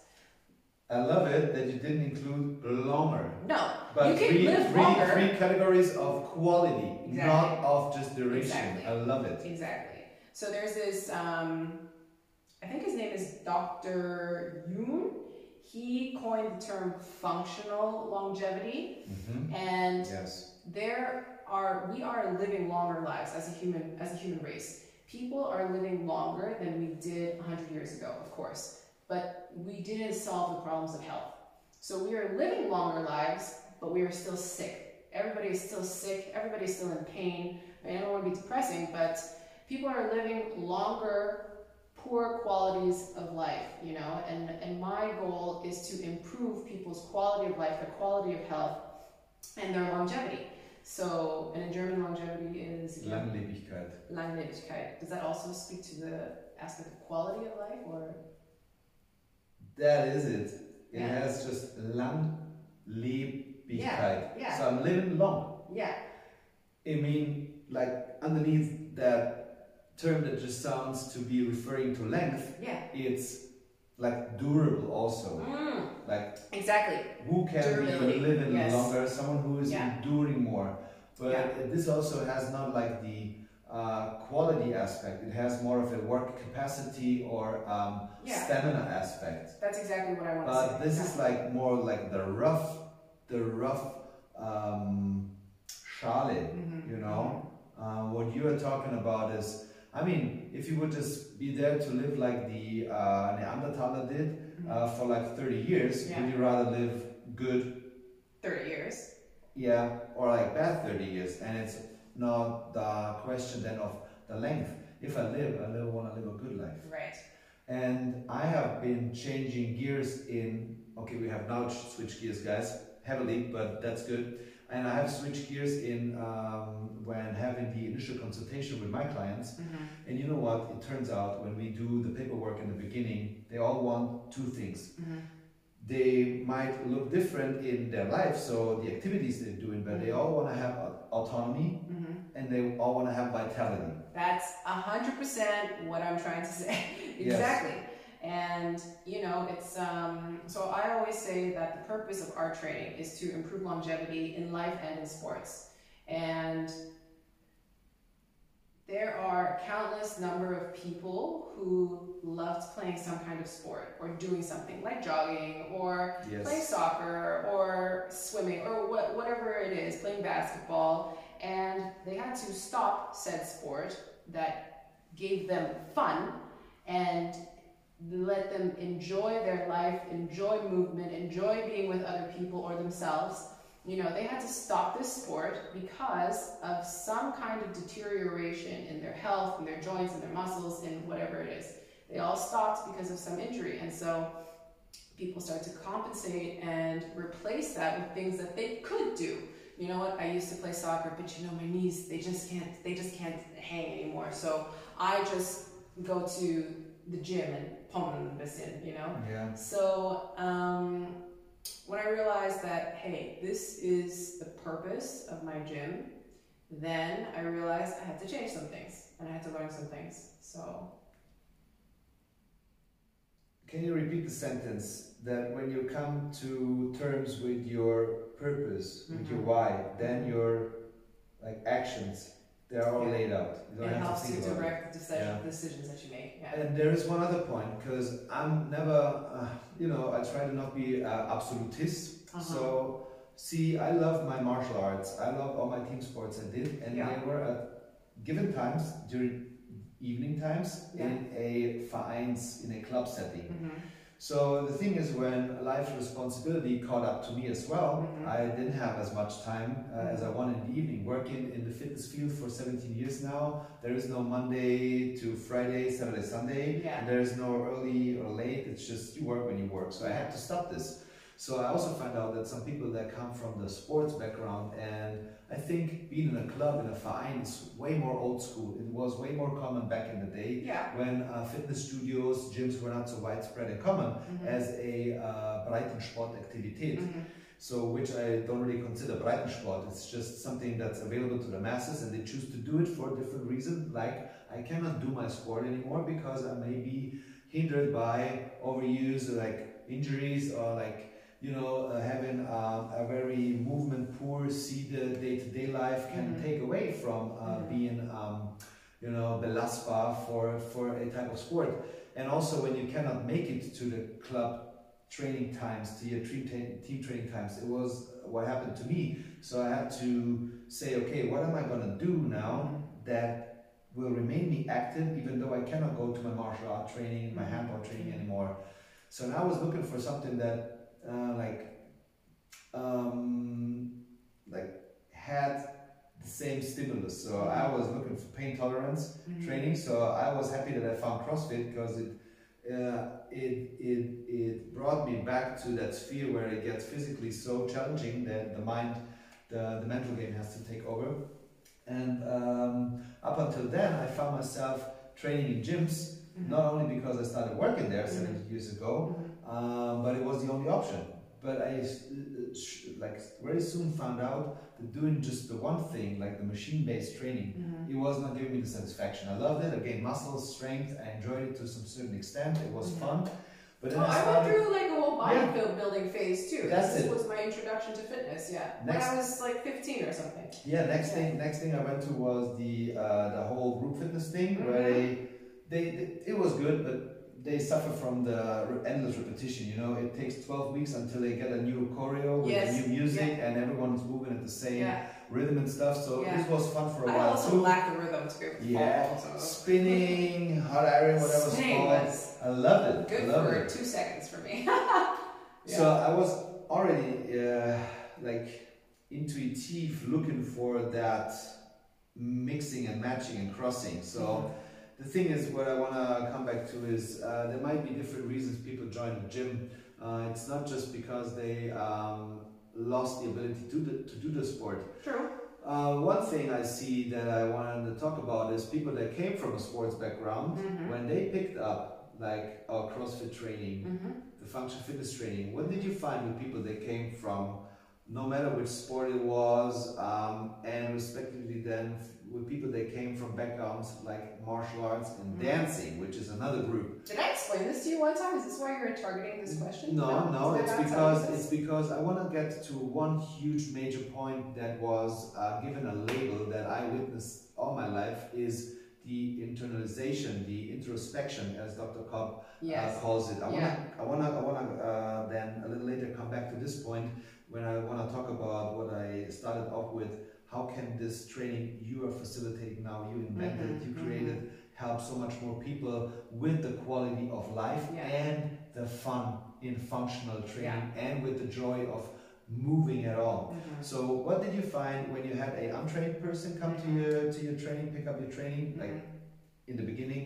I love it that you didn't include longer. No, But you can three, live three- longer. three categories of quality, Exactly. not of just duration. Exactly. I love it. Exactly. So there's this, um, I think his name is Dr. Yoon. He coined the term functional longevity, Mhm. and Yes. There are we are living longer lives as a human as a human race. People are living longer than we did 100 years ago, of course, but we didn't solve the problems of health. So we are living longer lives, but we are still sick. Everybody is still sick. Everybody's still in pain. I, mean, I don't want to be depressing, but people are living longer, poor qualities of life, you know, and, and my goal is to improve people's quality of life, their quality of health, and their longevity. So, and in German, longevity is Langlebigkeit. Langlebigkeit. Does that also speak to the aspect of quality of life, or That is it. It Yeah. has just Langlebigkeit. Yeah, yeah. So I'm living long. yeah, I mean, like underneath that term that just sounds to be referring to length, yeah, it's like durable also. mm, Like exactly. who can Durability, be living yes. longer? Someone who is Yeah. enduring more. But Yeah. this also has not like the uh, quality aspect. It has more of a work capacity or um, Yeah. stamina aspect. That's exactly what I want to say. But this is like more like the rough, the rough um, Schale, Mhm, you know. Uh, what you are talking about is, I mean, if you would just be there to live like the uh, Neanderthaler did uh, for like 30 years, Yeah. would you rather live good, Thirty years. yeah, or like bad 30 years? And it's not the question then of the length. If I live, I live, want to live a good life. Right. And I have been changing gears in, okay, we have now switched gears, guys, heavily, but that's good. And I have switched gears in um, when having the initial consultation with my clients. Mm-hmm. And you know what? It turns out when we do the paperwork in the beginning, they all want two things. Mm-hmm. They might look different in their life, so the activities they're doing, but they all want to have autonomy Mm-hmm. and they all want to have vitality. That's a hundred percent what I'm trying to say. exactly. And you know, it's um, so I always say that the purpose of our training is to improve longevity in life and in sports. And there are countless number of people who loved playing some kind of sport or doing something like jogging or Yes. playing soccer or swimming or what, whatever it is, playing basketball, and they had to stop said sport that gave them fun and let them enjoy their life, enjoy movement, enjoy being with other people or themselves. You know, they had to stop this sport because of some kind of deterioration in their health, in their joints, in their muscles, in whatever it is. They all stopped because of some injury. And so people start to compensate and replace that with things that they could do. You know what? I used to play soccer, but you know my knees, they just can't they just can't hang anymore. So I just go to the gym and pump a bisschen, you know? Yeah. So um, when I realized that, hey, this is the purpose of my gym, then I realized I had to change some things and I had to learn some things. So Can you repeat the sentence that when you come to terms with your purpose, with your Mhm. why, then your like actions, they're all Yeah. laid out. You don't it have helps to you think about it. direct the decision, decisions that you make. Yeah. And there is one other point because I'm never, uh, you know, I try to not be uh, absolutist. Uh-huh. So, see, I love my martial arts. I love all my team sports I did, and Yeah. they were at given times during evening times Yeah. in a vereins in a club setting. Mhm. So the thing is, when life responsibility caught up to me as well, Mhm. I didn't have as much time uh, as I wanted in the evening. Working in the fitness field for 17 years now, there is no Monday to Friday, Saturday, Sunday. Yeah. And there is no early or late. It's just you work when you work. So I had to stop this. So I also find out that some people that come from the sports background, and I think being in a club in a verein is way more old school. It was way more common back in the day Yeah. when uh, fitness studios, gyms were not so widespread and common Mhm. as a uh, Breitensportaktivität. Mhm. So, which I don't really consider Breitensport. It's just something that's available to the masses, and they choose to do it for a different reason. Like I cannot do my sport anymore because I may be hindered by overuse, or like injuries, or like you know uh, having um, a very movement poor, see the day to day life can Mhm. take away from uh, Mhm. being um, you know belastbar for for a type of sport. And also when you cannot make it to the club training times, to your team, team training times. It was what happened to me. So I had to say, okay, what am I going to do now that will remain me active even though I cannot go to my martial art training, my Mhm. handball training anymore. So now I was looking for something that uh, like um, like had the same stimulus. So I was looking for pain tolerance Mhm. training. So I was happy that I found CrossFit because it uh, it, it, it brought me back to that sphere where it gets physically so challenging that the mind, the, the mental game has to take over. And um, up until then, I found myself training in gyms, Mhm. not only because I started working there seven Mhm. years ago, Mhm. Um, but it was the only option. But I uh, like very soon found out that doing just the one thing, like the machine-based training, Mhm. it was not giving me the satisfaction. I loved it. I gained muscle strength. I enjoyed it to some certain extent. It was Mhm. fun. But Oh, I I went through like a whole Yeah. bodybuilding phase too. That's this it. was my introduction to fitness. Yeah, Next- when I was like 15 or something. Yeah, next Yeah. thing, next thing I went to was the uh, the whole group fitness thing where Mhm. they, they, they- it was good, but they suffer from the endless repetition. You know, it takes twelve weeks until they get a new choreo with Yes. new music, and everyone's moving at the same Yeah, rhythm and stuff. So Yeah. this was fun for a I while I also too. lack the rhythm to be able to Yeah, follow. So. spinning, hot iron, whatever it's called. I loved it. good I loved for it. two seconds for me. So I was already uh, like intuitive looking for that mixing and matching and crossing. So the thing is, what I want to come back to is uh, there might be different reasons people join the gym. Uh, it's not just because they um, lost the ability to do the, to do the sport. True. Uh, one thing I see that I wanted to talk about is people that came from a sports background Mhm. when they picked up like our CrossFit training hmm the function fitness training, what did you find with people that came from, no matter which sport it was, um, and respectively then with people that came from backgrounds like martial arts and Mhm. dancing, which is another group. Did I explain this to you one time? Is this why you're targeting this question? No, no, I it's because it's because I want to get to one huge major point that was uh, given a label that I witnessed all my life is the internalization, the introspection, as Dr. Cobb yes. uh, calls it. I Yeah. wanna, I wanna, I wanna uh, then a little later come back to this point when I wanna talk about what I started off with. How can this training you are facilitating now, you invented, Mhm, you created, help so much more people with the quality of life Yeah. and the fun in functional training and with the joy of moving at all. Mhm. So, what did you find when you had a untrained person come to your to your training, pick up your training, like Mhm. in the beginning?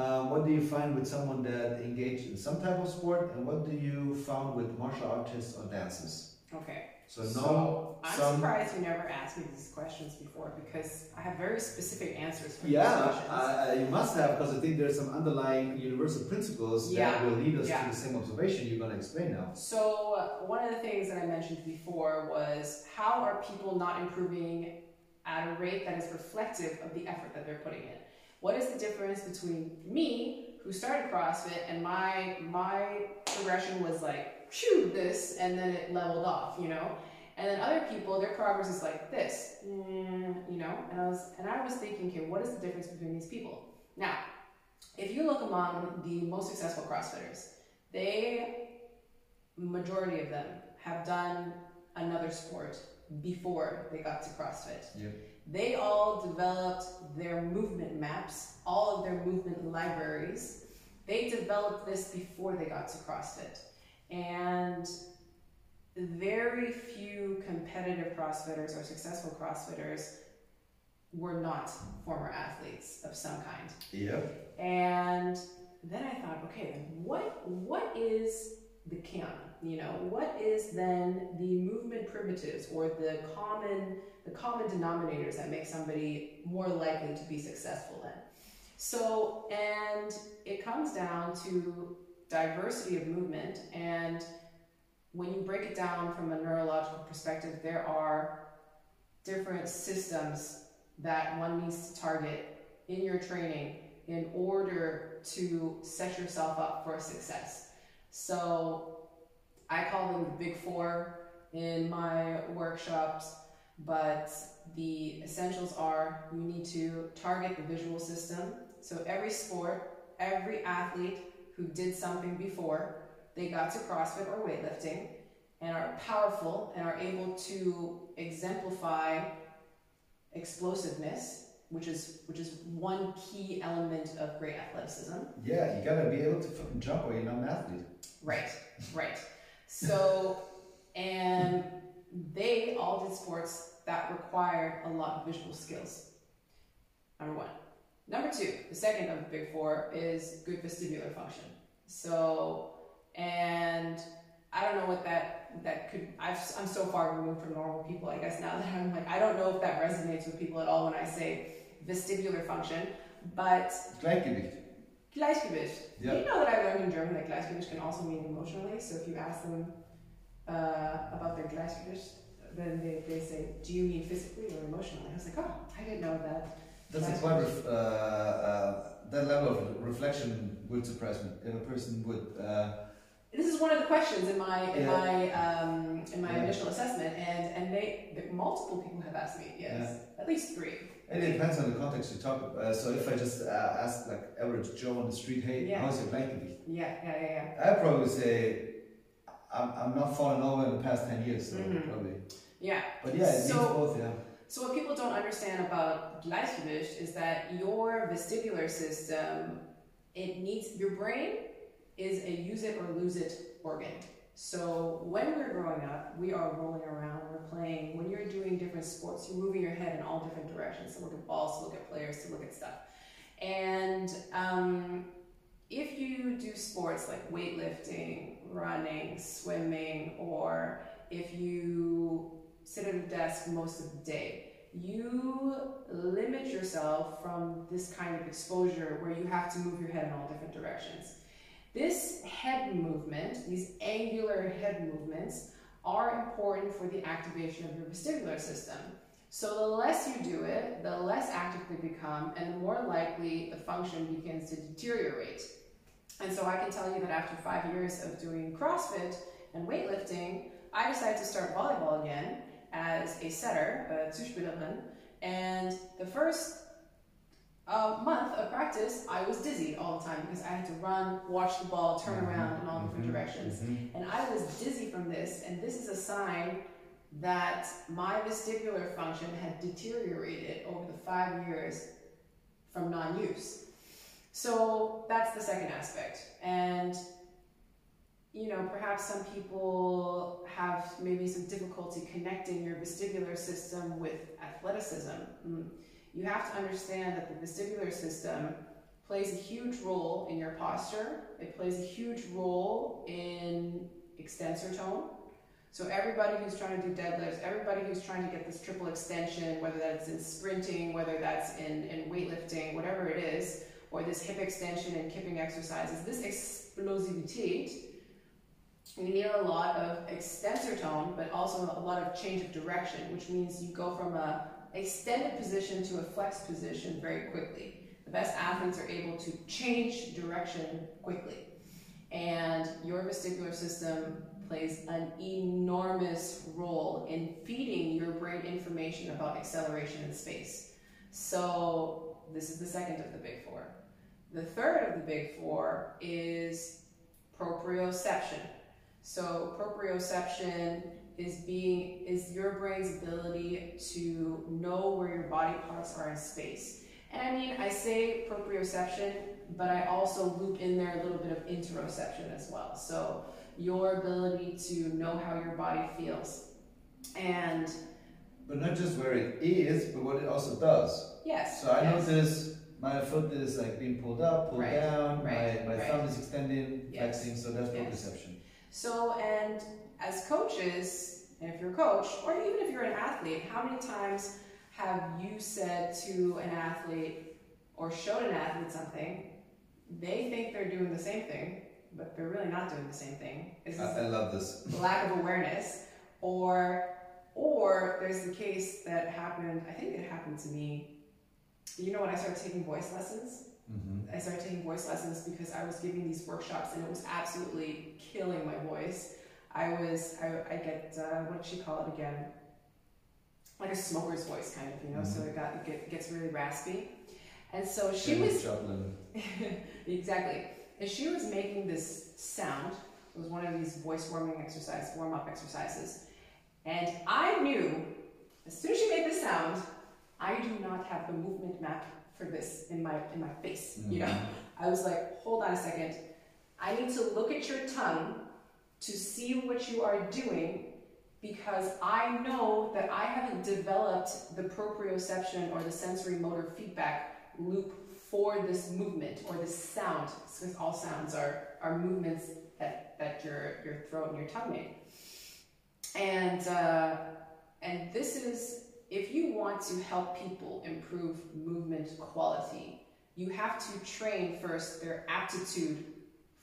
Um, what do you find with someone that engaged in some type of sport, and what do you found with martial artists or dancers? Okay. So no, So I'm some- surprised you never asked me these questions before because I have very specific answers for these yeah, questions. uh, you must have because I think there's some underlying universal principles Yeah, that will lead us yeah. to the same observation you're going to explain now. So uh, one of the things that I mentioned before was how are people not improving at a rate that is reflective of the effort that they're putting in? What is the difference between me, who started CrossFit, and my my progression was like, phew, this, and then it leveled off, you know? And then other people, their progress is like this, mm, you know? And I was and I was thinking, okay, what is the difference between these people? Now, if you look among the most successful CrossFitters, they majority of them have done another sport before they got to CrossFit. They all developed their movement maps, all of their movement libraries. They developed this before they got to CrossFit. And very few competitive CrossFitters or successful CrossFitters were not former athletes of some kind. Yep. And then I thought, okay, what what is the canon? You know, what is then the movement primitives or the common the common denominators that make somebody more likely to be successful then? So, and it comes down to diversity of movement and when you break it down from a neurological perspective, there are different systems that one needs to target in your training in order to set yourself up for success. So I call them the big four in my workshops, but the essentials are you need to target the visual system. So every sport, every athlete who did something before, they got to CrossFit or weightlifting and are powerful and are able to exemplify explosiveness which is which is one key element of great athleticism. Yeah, you gotta be able to fucking jump or you're not an athlete. Right, right. So, and they all did sports that required a lot of visual skills. Number one. Number two, the second of the big four is good vestibular function. So, and I don't know what that that could. I've, I'm so far removed from normal people. I guess now that I'm like, I don't know if that resonates with people at all when I say vestibular function, but Gleichgewicht. Gleichgewicht. Yeah. You know that I learned in German that Gleichgewicht can also mean emotionally. So if you ask them uh, about their Gleichgewicht, then they, they say, "Do you mean physically or emotionally?" I was like, "Oh, I didn't know that." That's a quite ref- uh, uh, that level of reflection would surprise me. If a person would. Uh, This is one of the questions in my in Yeah. my um, in my Yeah. initial assessment, and and they multiple people have asked me. Yes, at least three. And it depends on the context you talk about. Uh, so if I just uh, ask like average Joe on the street, hey, Yeah. how's your Gleichgewicht? Yeah, yeah, yeah, yeah. I'd probably say I'm, I'm not falling over in the past 10 years, so Mhm. probably. Yeah. But yeah, it So- both, yeah. So what people don't understand about Gleichgewicht is that your vestibular system, it needs your brain is a use it or lose it organ. So when we're growing up, we are rolling around, we're playing. When you're doing different sports, you're moving your head in all different directions to look at balls, to look at players, to look at stuff. And um, if you do sports like weightlifting, running, swimming, or if you sit at a desk most of the day, you limit yourself from this kind of exposure where you have to move your head in all different directions. This head movement, these angular head movements, are important for the activation of your vestibular system. So the less you do it, the less active they become, and the more likely the function begins to deteriorate. And so I can tell you that after five years of doing CrossFit and weightlifting, I decided to start volleyball again as a setter, a Zuspielerin, and the first uh, month of practice, I was dizzy all the time because I had to run, watch the ball, turn Mhm, around in all different mhm, directions. mhm. And I was dizzy from this, and this is a sign that my vestibular function had deteriorated over the five years from non use. So that's the second aspect. And you know, perhaps some people have maybe some difficulty connecting your vestibular system with athleticism. Mm. You have to understand that the vestibular system plays a huge role in your posture. It plays a huge role in extensor tone. So everybody who's trying to do deadlifts, everybody who's trying to get this triple extension, whether that's in sprinting, whether that's in, in weightlifting, whatever it is, or this hip extension and kipping exercises, this explosivity, you need a lot of extensor tone, but also a lot of change of direction, which means you go from a extended position to a flexed position very quickly. The best athletes are able to change direction quickly. And your vestibular system plays an enormous role in feeding your brain information about acceleration in space. So, this is the second of the big four. The third of the big four is proprioception. So proprioception is being is your brain's ability to know where your body parts are in space. And I mean, I say proprioception, but I also loop in there a little bit of interoception as well. So your ability to know how your body feels. And But not just where it is, but what it also does. yes. So I yes. notice my foot is like being pulled up, pulled Right, down, right, my, my right. thumb is extending, Yes, flexing, so that's yes. So, and as coaches, and if you're a coach, or even if you're an athlete, how many times have you said to an athlete or showed an athlete something, they think they're doing the same thing, but they're really not doing the same thing? Is I, I love this. lack of awareness? Or, or there's the case that happened, I think it happened to me. You know when I started taking voice lessons? Mm-hmm. I started taking voice lessons because I was giving these workshops and it was absolutely killing my voice. I was, I, I get, uh, what did she call it again? Like a smoker's voice, kind of, you know, so it, got, it get, gets really raspy. And so she was, Joplin. exactly, and she was making this sound. It was one of these voice warming exercise, warm up exercises. And I knew, as soon as she made this sound, I do not have the movement map for this in my in my face. You know, I was like, hold on a second. I need to look at your tongue to see what you are doing because I know that I haven't developed the proprioception or the sensory motor feedback loop for this movement or this sound, because all sounds are, are movements that, that your, your throat and your tongue make. And, uh, and this is, if you want to help people improve movement quality, you have to train first their aptitude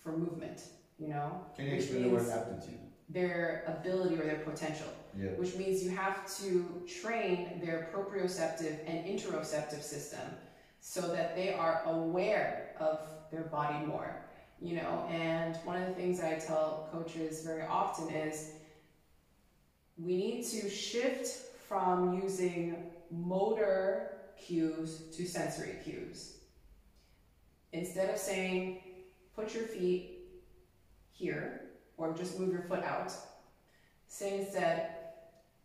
for movement, you know? Can you explain the word aptitude? Their ability or their potential Yeah. which means you have to train their proprioceptive and interoceptive system so that they are aware of their body more you know and one of the things i tell coaches very often is we need to shift from using motor cues to sensory cues instead of saying put your feet here or just move your foot out say instead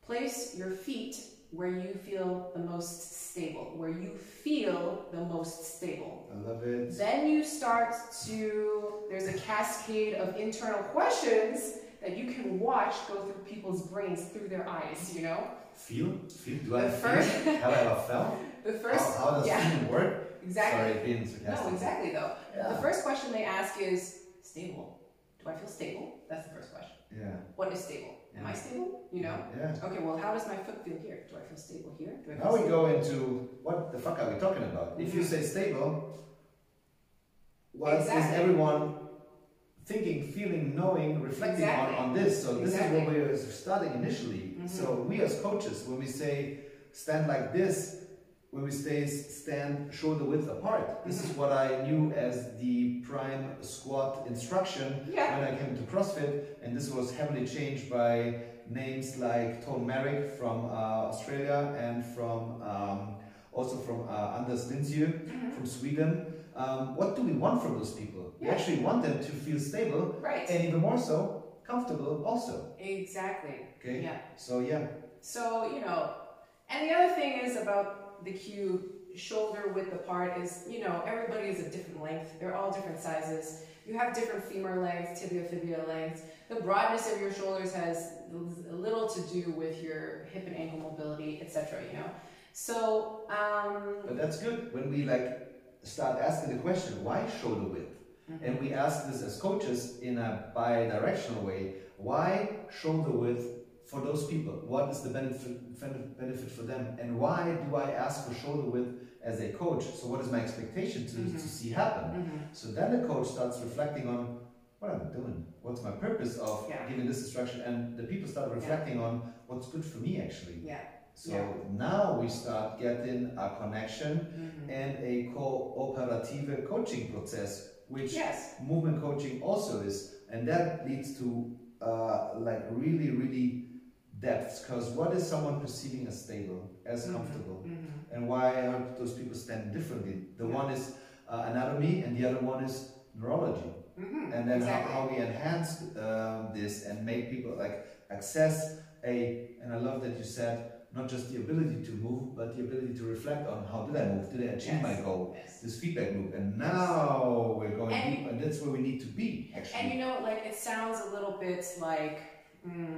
Place your feet where you feel the most stable, where you feel the most stable. I love it. Then you start to, there's a cascade of internal questions that you can watch go through people's brains through their eyes, you know? Feel? Feel? Do I The feel? first- Have I felt? The first, how, how does yeah, feeling work? exactly. Sorry. No, exactly though. Yeah. The first question they ask is stable. Do I feel stable? That's the first question. Yeah. What is stable? Am I stable? You know? Yeah. Okay, well, how does my foot feel here? Do I feel stable here? Do I Now we stable? go into what the fuck are we talking about? If you Mhm. say stable, what is Exactly. everyone thinking, feeling, knowing, reflecting Exactly. on, on this? So this is what we are starting initially. So we as coaches, when we say stand like this, when we say stand shoulder width apart, this is what I knew as the prime squat instruction Yeah. when I came to CrossFit, and this was heavily changed by names like Tom Merrick from uh, Australia and from um, also from uh, Anders Linsjö Mhm. from Sweden. Um, what do we want from those people? We actually want them to feel stable Right. and even more so comfortable also. Exactly. Okay. Yeah. So yeah, So, you know, and the other thing is about the cue shoulder width apart is, you know, everybody is a different length. They're all different sizes. You have different femur lengths, tibia fibula lengths. The broadness of your shoulders has a little to do with your hip and ankle mobility, etc. You know, so um, but that's good when we like start asking the question, why shoulder width? And we ask this as coaches in a bi-directional way. Why shoulder width for those people? What is the benefit, benefit for them? And why do I ask for shoulder width as a coach? So what is my expectation to, Mhm. to see happen? Mhm. So then the coach starts reflecting on what am I doing? What's my purpose of Yeah. giving this instruction? And the people start reflecting on what's good for me actually. yeah. So Yeah. now we start getting a connection Mhm. and a cooperative coaching process, which Yes. movement coaching also is, and that leads to uh, like really, really depths. Because what is someone perceiving as stable, as Mhm. comfortable, Mhm. and why are those people standing differently? The Yeah. one is uh, anatomy, and the other one is neurology. Mhm. And then exactly. how, how we enhance um, this and make people like access a. And I love that you said not just the ability to move, but the ability to reflect on how did I move? Did I achieve my goal? Yes. This feedback loop, and now we're going And- deep, and that's where we need to be actually. And you know, like it sounds a little bit like mm,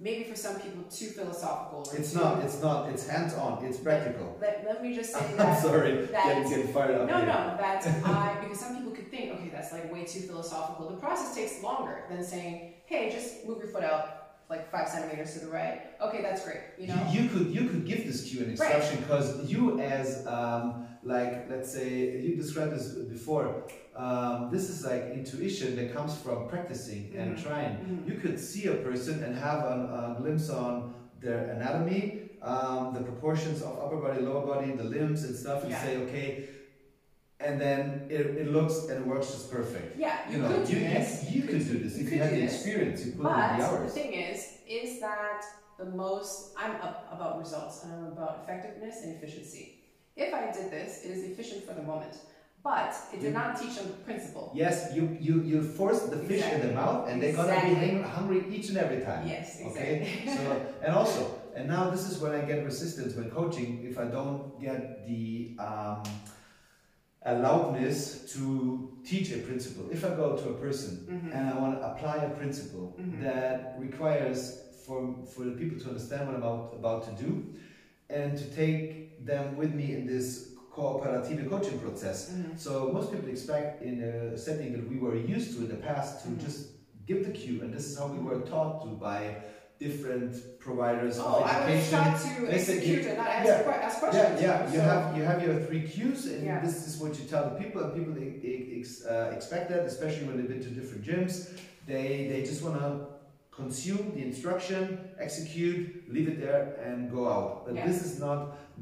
maybe for some people too philosophical. or it's too- not. It's not. It's hands on. It's practical. Let, let me just say I'm that. sorry. that- Getting, getting fired up. No, here. no, that I because some people could think, okay, that's like way too philosophical. The process takes longer than saying, hey, just move your foot out like five centimeters to the right. Okay, that's great. You know. You, you could you could give this cue an Right. instruction because you as um, like let's say you described this before. Um, this is like intuition that comes from practicing and Mhm. trying. Mhm. You could see a person and have a, a glimpse on their anatomy, um, the proportions of upper body, lower body, the limbs and stuff, and Yeah. say okay. And then it, it looks and it works just perfect. Yeah, you, You know, could do you, this. you, you could do this You if could you had the this. experience. You put in But the the hours. thing is, is that the most I'm up about results and I'm about effectiveness and efficiency. If I did this, it is efficient for the moment. But it did not teach them the principle. Yes, you you you force the fish in the mouth, and they're gonna be hang- hungry each and every time. Yes, Okay. exactly. so and also, and now this is when I get resistance when coaching if I don't get the um, allowedness to teach a principle. If I go to a person Mhm. and I want to apply a principle Mhm. that requires for for the people to understand what I'm about, about to do, and to take them with me in this cooperative coaching process. Mhm. So most people expect in a setting that we were used to in the past to Mhm. just give the cue, and this is how we were taught to by different providers Oh, of I was education. taught to They said execute you- and not ask, yeah, que- ask Yeah, questions. yeah. You So- have you have your three cues, and Yeah. this is what you tell the people, and people e- e- ex, uh, expect that, especially when they've been to different gyms. They they just want to consume the instruction, execute, leave it there, and go out. But Yeah. this is not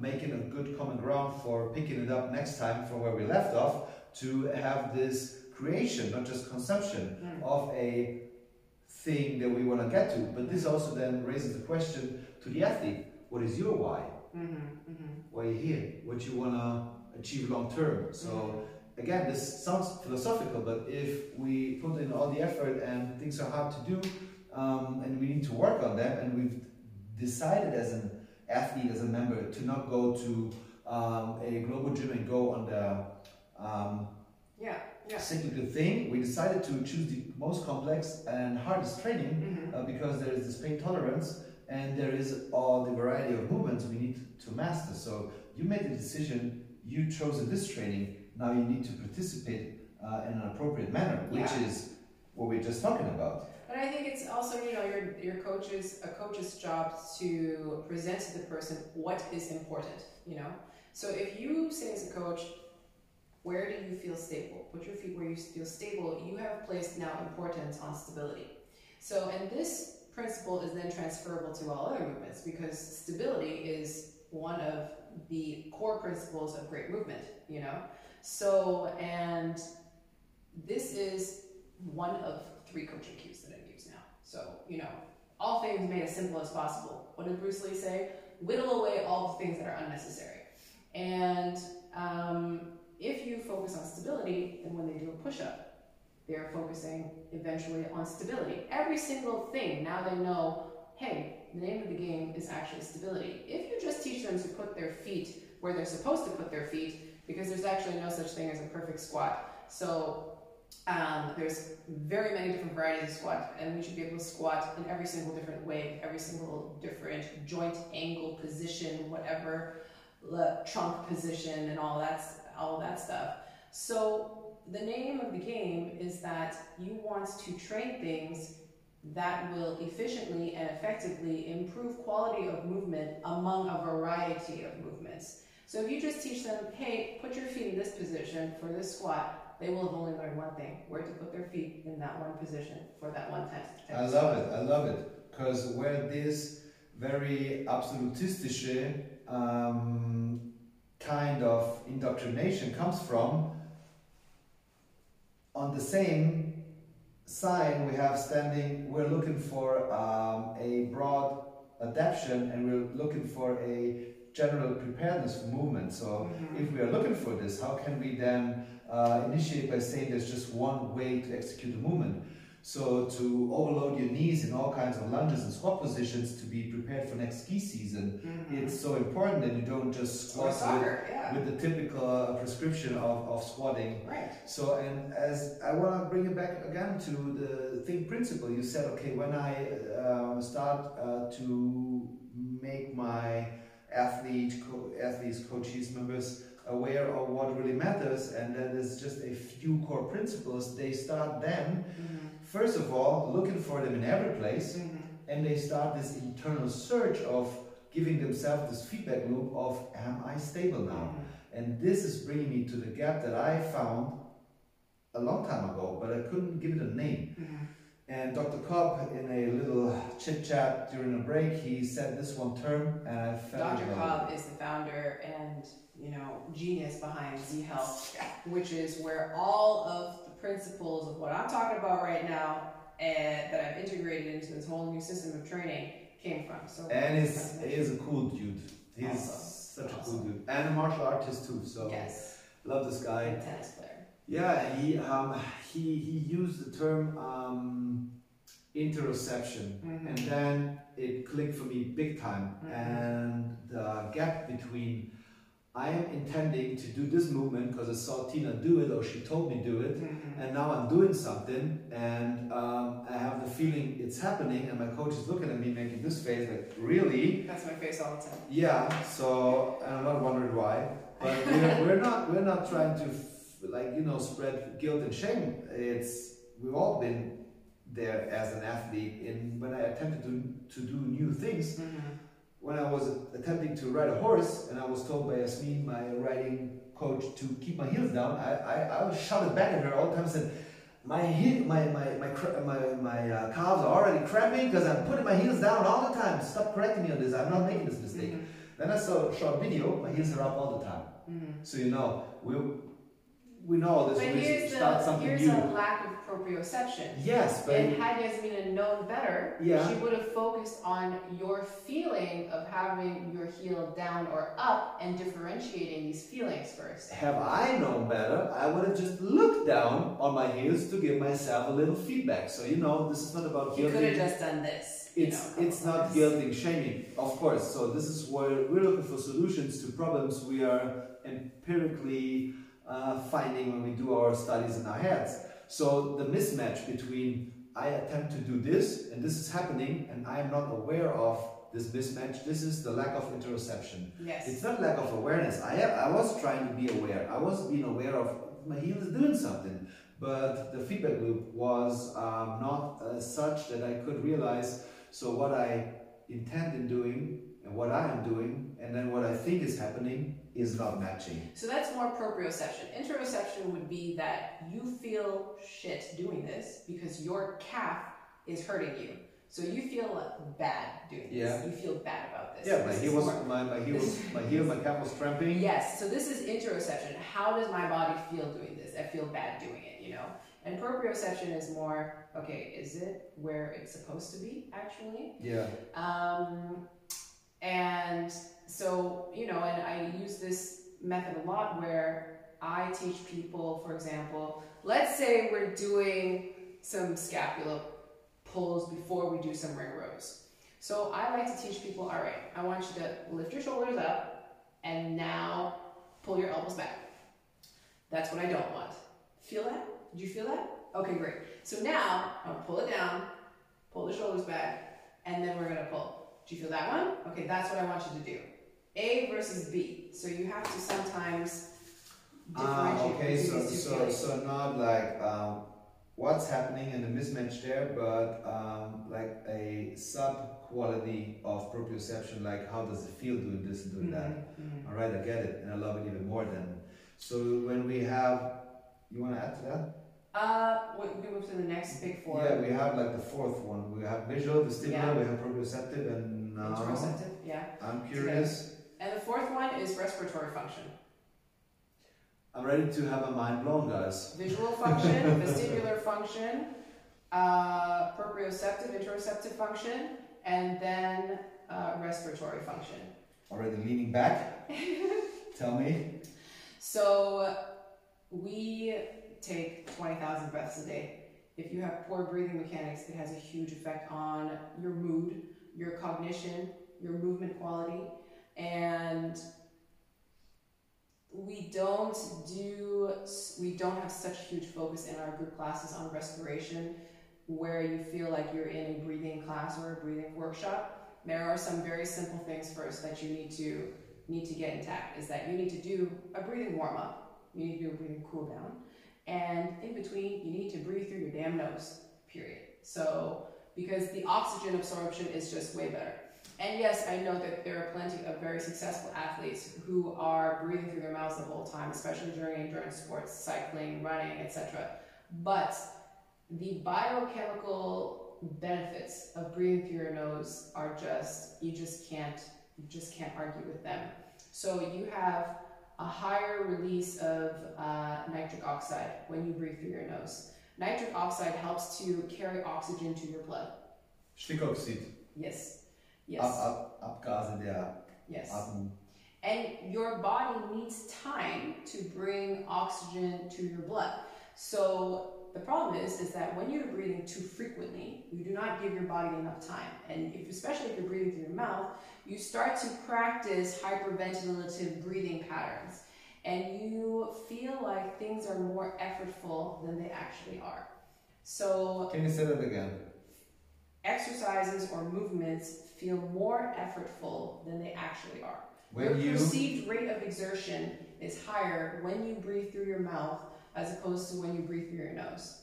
making a good common ground for picking it up next time from where we left off to have this creation, not just consumption Mm. of a thing that we want to get to. But this also then raises the question to the athlete: What is your why? Mhm, mhm. Why you're here? What you want to achieve long term? So again, this sounds philosophical, but if we put in all the effort and things are hard to do, um, and we need to work on them, and we've decided as an athlete, as a member, to not go to um, a global gym and go on the um, Yeah, yeah. cyclical thing, we decided to choose the most complex and hardest training Mhm. uh, because there is this pain tolerance and there is all the variety of movements we need to master. So you made the decision, you chose this training, now you need to participate uh, in an appropriate manner, which Yeah. is what we're just talking about. But I think it's also, you know, your your coach's a coach's job to present to the person what is important, you know. So if you say as a coach, where do you feel stable? Put your feet where you feel stable. You have placed now importance on stability. So and this principle is then transferable to all other movements because stability is one of the core principles of great movement, you know. So and this is one of three coaching cues that I use now. So, you know, all things made as simple as possible. What did Bruce Lee say? Whittle away all the things that are unnecessary. And um, if you focus on stability, then when they do a push up, they're focusing eventually on stability. Every single thing, now they know, hey, the name of the game is actually stability. If you just teach them to put their feet where they're supposed to put their feet, because there's actually no such thing as a perfect squat. So um, there's very many different varieties of squat, and we should be able to squat in every single different way, every single different joint angle position, whatever trunk position, and all that all that stuff. So the name of the game is that you want to train things that will efficiently and effectively improve quality of movement among a variety of movements. So if you just teach them, hey, put your feet in this position for this squat, they will have only learned one thing: where to put their feet in that one position for that one time. I love it, I love it. Because where this very absolutistische um, kind of indoctrination comes from, on the same sign we have standing, we're looking for um, a broad adaptation and we're looking for a general preparedness for movement. So if we are looking for this, how can we then uh, initiate by saying there's just one way to execute a movement? So to overload your knees in all kinds of lunges and squat positions to be prepared for next ski season, it's so important that you don't just squat soccer, yeah. with, with the typical uh, prescription of, of squatting. Right. So, and as I want to bring it back again to the thing principle, you said, okay, when I um, start uh, to make my athlete, co- athletes, coaches, members aware of what really matters, and then is just a few core principles, they start then, first of all, looking for them in every place, Mm-hmm. and they start this internal search of giving themselves this feedback loop of, am I stable now? And this is bringing me to the gap that I found a long time ago, but I couldn't give it a name. Mm-hmm. And Dr. Cobb, in a little chit chat during a break, he said this one term, and I fell Dr. Cobb is the founder and you know genius behind Z Health, which is where all of principles of what I'm talking about right now and that I've integrated into this whole new system of training came from. So. And he's, he is a cool dude. He's Awesome. such a cool dude. And a martial artist too. So yes, Love this guy. And tennis player. Yeah, he um, he he used the term um, interoception, Mhm. and then it clicked for me big time. Mhm. And the gap between I am intending to do this movement because I saw Tina do it or she told me do it, Mhm. and now I'm doing something, and um, I have the feeling it's happening, and my coach is looking at me making this face like, really? That's my face all the time. Yeah. So and I'm not wondering why, but we're, we're not we're not trying to f- like you know spread guilt and shame. It's we've all been there as an athlete. In when I attempted to to do new things, Mm-hmm. When I was attempting to ride a horse, and I was told by Yasmin, my riding coach, to keep my heels down, I I, I shouted back at her all the time. and Said. My heel, my my my my, my uh, calves are already cramping because I'm putting my heels down all the time. Stop correcting me on this. I'm not making this mistake. Then I saw a short video, my heels are up all the time. Mm-hmm. So you know, we we know this But we here's start the something here's new. a lack of proprioception. Yes, but And had Yasmina known better, Yeah. she would have focused on your feeling of having your heel down or up and differentiating these feelings first. have I known better, I would have just looked down on my heels to give myself a little feedback. So you know, this is not about You could have just done this. you It's know, it's not couple guilting, shaming, of course. So this is where we're looking for solutions to problems we are empirically uh, finding when we do our studies in our heads. So the mismatch between I attempt to do this and this is happening and I am not aware of this mismatch. This is the lack of interoception. Yes. It's not lack of awareness. I have, I was trying to be aware. I was being aware of my heel is doing something, but the feedback loop was um, not uh, such that I could realize. So what I intend in doing and what I am doing, and then what I think is happening is not matching. So that's more proprioception. Interoception would be that you feel shit doing this because your calf is hurting you. So you feel bad doing this. Yeah. You feel bad about this. Yeah, my This heel is was more- my, my heel was my heel my calf was cramping. Yes, so this is interoception. How does my body feel doing this? I feel bad doing it, you know? And proprioception is more, okay, is it where it's supposed to be, actually? Yeah. Um, and so, you know, and I use this method a lot where I teach people, for example, let's say we're doing some scapula pulls before we do some ring rows. So I like to teach people, all right, I want you to lift your shoulders up and now pull your elbows back. That's what I don't want. Feel that? Did you feel that? Okay, great. So now I'm gonna pull it down, pull the shoulders back, and then we're gonna pull. Do you feel that one? Okay, that's what I want you to do. A versus B. So you have to sometimes Ah, differentiate okay, so so so not like um, what's happening in the mismatch there, but um, like a sub quality of proprioception, like how does it feel doing this and doing that. Mhm, mhm. All right, I get it, and I love it even more then. So when we have, you want to add to that? Uh, we we move to the next big four. Yeah, we have like the fourth one. We have visual, vestibular, Yeah. we have proprioceptive, and now Interoceptive, yeah. I'm curious. And the fourth one is respiratory function. I'm ready to have a mind blown, guys. Visual function, vestibular function, uh, proprioceptive, interoceptive function, and then uh, respiratory function. Already leaning back. Tell me. So we take 20,000 breaths a day. If you have poor breathing mechanics, it has a huge effect on your mood, your cognition, your movement quality, and we don't do we don't have such huge focus in our group classes on respiration where you feel like you're in a breathing class or a breathing workshop. There are some very simple things first that you need to need to get intact is that you need to do a breathing warm up you need to do a breathing cool down. And in between you need to breathe through your damn nose period. So because the oxygen absorption is just way better and yes, I know that there are plenty of very successful athletes who are breathing through their mouths the whole time, especially during endurance sports, cycling, running, etc. But the biochemical benefits of breathing through your nose are just you just can't you just can't argue with them. So you have a higher release of uh, nitric oxide when you breathe through your nose. Nitric oxide helps to carry oxygen to your blood. Stickoxid. Yes. Yes. Ab, ab, Abgase der Yes. And your body needs time to bring oxygen to your blood. So the problem is, is that when you're breathing too frequently, you do not give your body enough time. And if, especially if you're breathing through your mouth, you start to practice hyperventilative breathing patterns. And you feel like things are more effortful than they actually are. So Can you say that again? Exercises or movements feel more effortful than they actually are. When your you perceived rate of exertion is higher when you breathe through your mouth as opposed to when you breathe through your nose.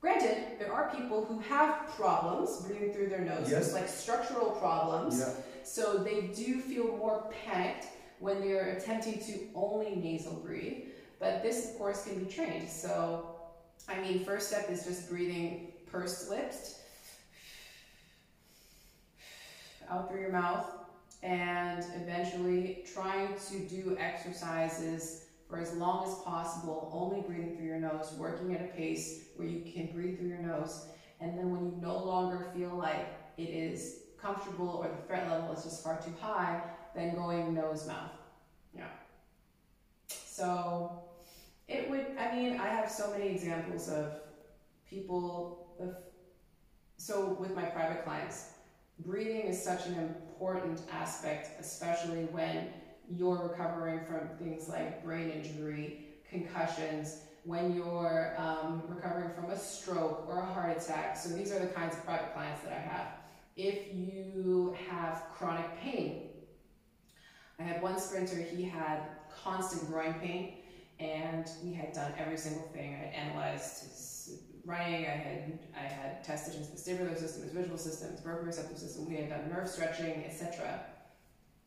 Granted, there are people who have problems breathing through their nose, Yes. like structural problems. yeah. So they do feel more panicked when they're attempting to only nasal breathe. But this, of course, can be trained. So, I mean, first step is just breathing pursed lips out through your mouth and eventually trying to do exercises for as long as possible, only breathing through your nose, working at a pace where you can breathe through your nose. And then when you no longer feel like it is comfortable or the threat level is just far too high, then going nose mouth. Yeah. So it would, I mean, I have so many examples of people, of, so with my private clients, breathing is such an important aspect, especially when you're recovering from things like brain injury, concussions, when you're um, recovering from a stroke or a heart attack. So these are the kinds of private clients that I have. If you have chronic pain, I had one sprinter, he had constant groin pain, and we had done every single thing. I had analyzed his running, I had I had tested his vestibular system, his visual system, his proprioceptive system, we had done nerve stretching, etc.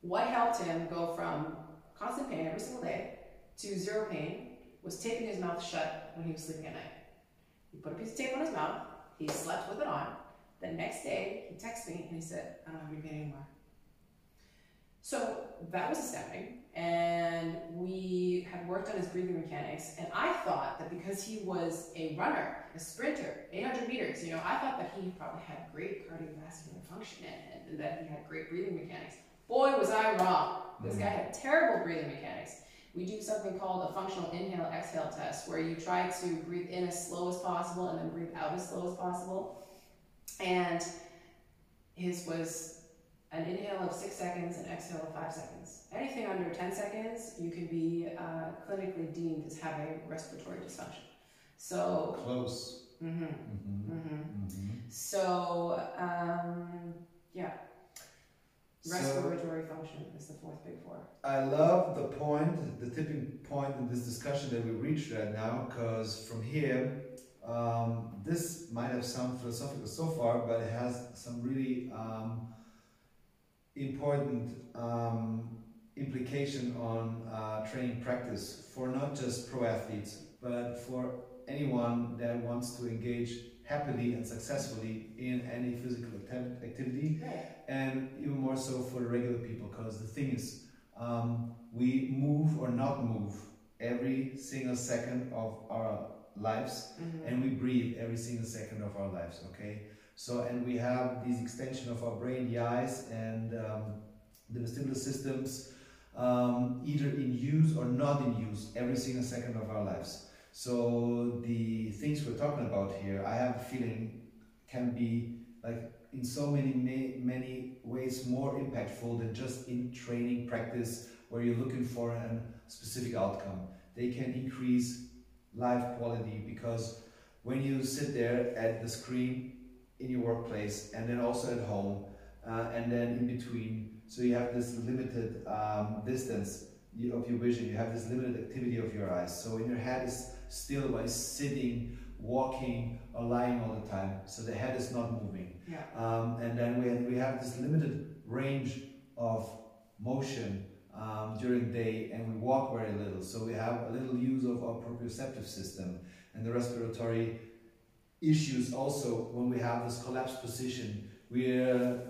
What helped him go from constant pain every single day to zero pain was taping his mouth shut when he was sleeping at night. He put a piece of tape on his mouth, he slept with it on. The next day, he texted me and he said, I don't have any pain anymore. So that was astounding. And we had worked on his breathing mechanics. And I thought that because he was a runner, a sprinter, 800 meters, you know, I thought that he probably had great cardiovascular function and, and that he had great breathing mechanics. Boy, was I wrong. This guy mm-hmm. had terrible breathing mechanics. We do something called a functional inhale exhale test where you try to breathe in as slow as possible and then breathe out as slow as possible. And his was an inhale of six seconds and exhale of five seconds. Anything under 10 seconds, you can be uh, clinically deemed as having respiratory dysfunction. So, Close. mhm, Mhm. mhm. Mhm. so um, yeah, So respiratory function is the fourth big four. I love the point, the tipping point in this discussion that we reached right now, because from here, um, this might have sounded philosophical so far, but it has some really um, important um, implication on uh, training practice for not just pro athletes, but for anyone that wants to engage happily and successfully in any physical acti- activity and even more so for the regular people because the thing is um, we move or not move every single second of our lives Mhm. and we breathe every single second of our lives okay so and we have these extension of our brain the eyes and um, the vestibular systems um, either in use or not in use every single second of our lives. So the things we're talking about here i have a feeling can be like in so many ma- many ways more impactful than just in training practice where you're looking for a specific outcome. They can increase life quality because when you sit there at the screen in your workplace and then also at home uh, and then in between. So you have this limited um, distance of your vision. You have this limited activity of your eyes. So when your head is still by sitting walking or lying all the time so the head is not moving. Yeah. um, and then we, we have this limited range of motion um, during day and we walk very little. So we have a little use of our proprioceptive system and the respiratory issues also when we have this collapsed position. We're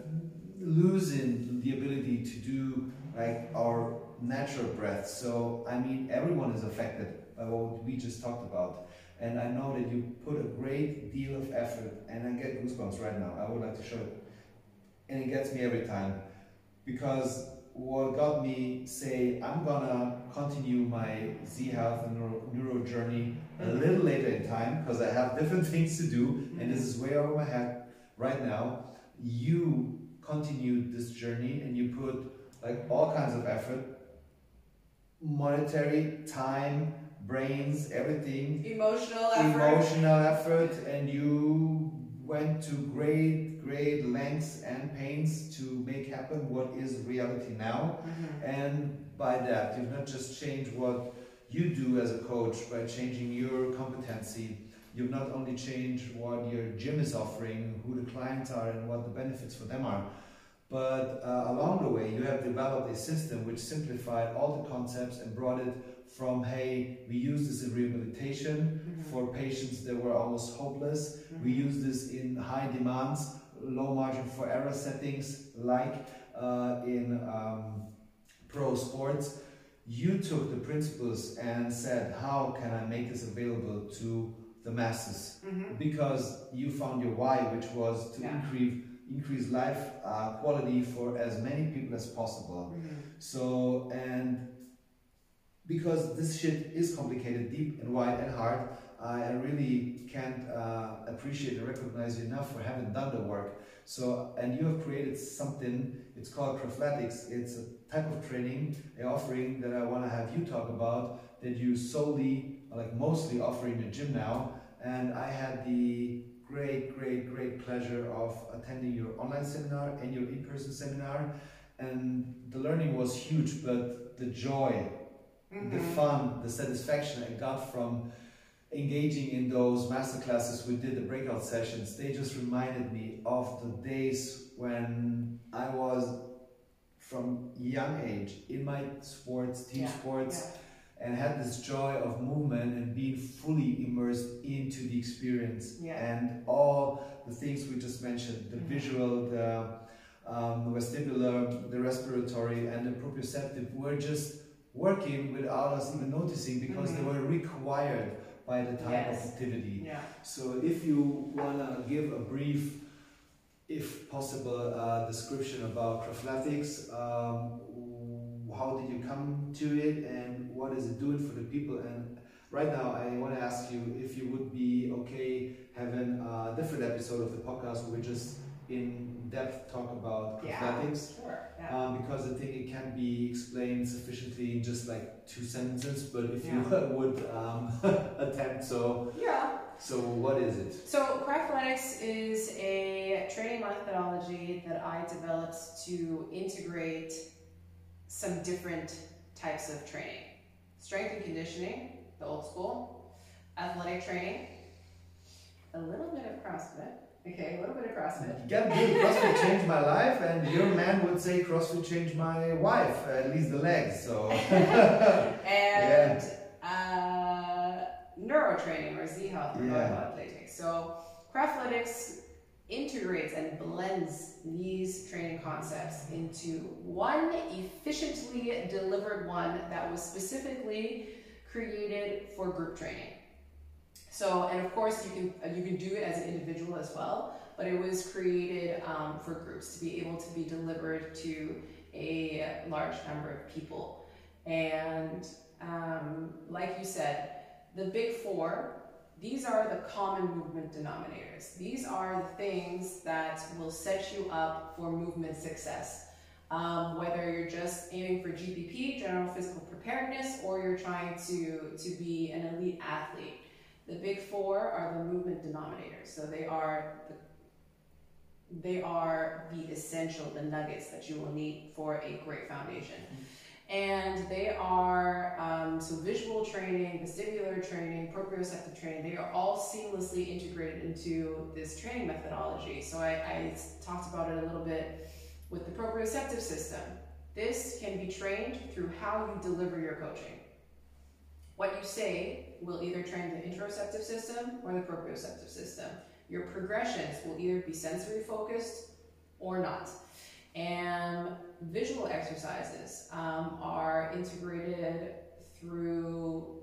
losing the ability to do like our natural breath. So i mean everyone is affected by what we just talked about. And i know that you put a great deal of effort and i get goosebumps right now. I would like to show it. And it gets me every time. Because what got me say I'm gonna continue my Z Health and neuro, neuro journey a little later in time because I have different things to do and this is way over my head right now. You continued this journey and you put like all kinds of effort, monetary, time, brains, everything, Emotional effort. emotional effort, and you went to great, great lengths and pains to make happen what is reality now. Mhm. And by that, you've not just changed what you do as a coach by changing your competency. You've not only change what your gym is offering, who the clients are, and what the benefits for them are, but uh, along the way, you have developed a system which simplified all the concepts and brought it from hey, we use this in rehabilitation Mhm. for patients that were almost hopeless. We Mhm. use this in high demands, low margin for error settings, like uh, in um, pro sports. You took the principles and said, How can I make this available to the masses? Mhm. Because you found your why, which was to Yeah. increase increase life uh, quality for as many people as possible. Mhm. So, and because this shit is complicated, deep and wide and hard, I really can't uh, appreciate and recognize you enough for having done the work. So, and you have created something, it's called Crafletics. It's a type of training, a offering that I want to have you talk about that you solely, like mostly offer in your gym now. And I had the great, great, great pleasure of attending your online seminar and your in person seminar. And the learning was huge, but the joy, the Mhm. fun, the satisfaction I got from engaging in those masterclasses we did, the breakout sessions, they just reminded me of the days when I was from young age in my sports, team Yeah, sports, and had this joy of movement and being fully immersed into the experience Yeah. and all the things we just mentioned the Mhm. visual the um, vestibular the respiratory and the proprioceptive were just working without us even noticing because they Mhm. were required by the type Yes. of activity Yeah. so if you want to give a brief if possible uh, description about Crafletics um, how did you come to it and what is it doing for the people and right now i want to ask you if you would be okay having a different episode of the podcast where we just in depth talk about Yeah. Sure. Yeah. um, because I think it can be explained sufficiently in just like two sentences. But if you would um, attempt, so yeah. so what is it? So, Crafletics is a training methodology that I developed to integrate some different types of training strength and conditioning, the old school, athletic training, a little bit of CrossFit. Okay, a little bit of CrossFit. Yeah, good. CrossFit changed my life, and your man would say CrossFit changed my wife, at least the legs. So and uh, neurotraining or Z Health, or Yeah. neuroathletic. So, Craftletics integrates and blends these training concepts into one efficiently delivered one that was specifically created for group training. So, and of course, you can you can do it as an individual as well, but it was created um, for groups to be able to be delivered to a large number of people. And um, like you said, the big four, these are the common movement denominators. These are the things that will set you up for movement success. Um, whether you're just aiming for GPP, general physical preparedness, or you're trying to, to be an elite athlete. The big four are the movement denominators. So they are the they are the essential, the nuggets that you will need for a great foundation. And they are, um, so visual training, vestibular training, proprioceptive training, they are all seamlessly integrated into this training methodology. So I, I talked about it a little bit with the proprioceptive system. This can be trained through how you deliver your coaching. What you say will either train the interoceptive system or the proprioceptive system. Your progressions will either be sensory focused or not. And visual exercises um, are integrated through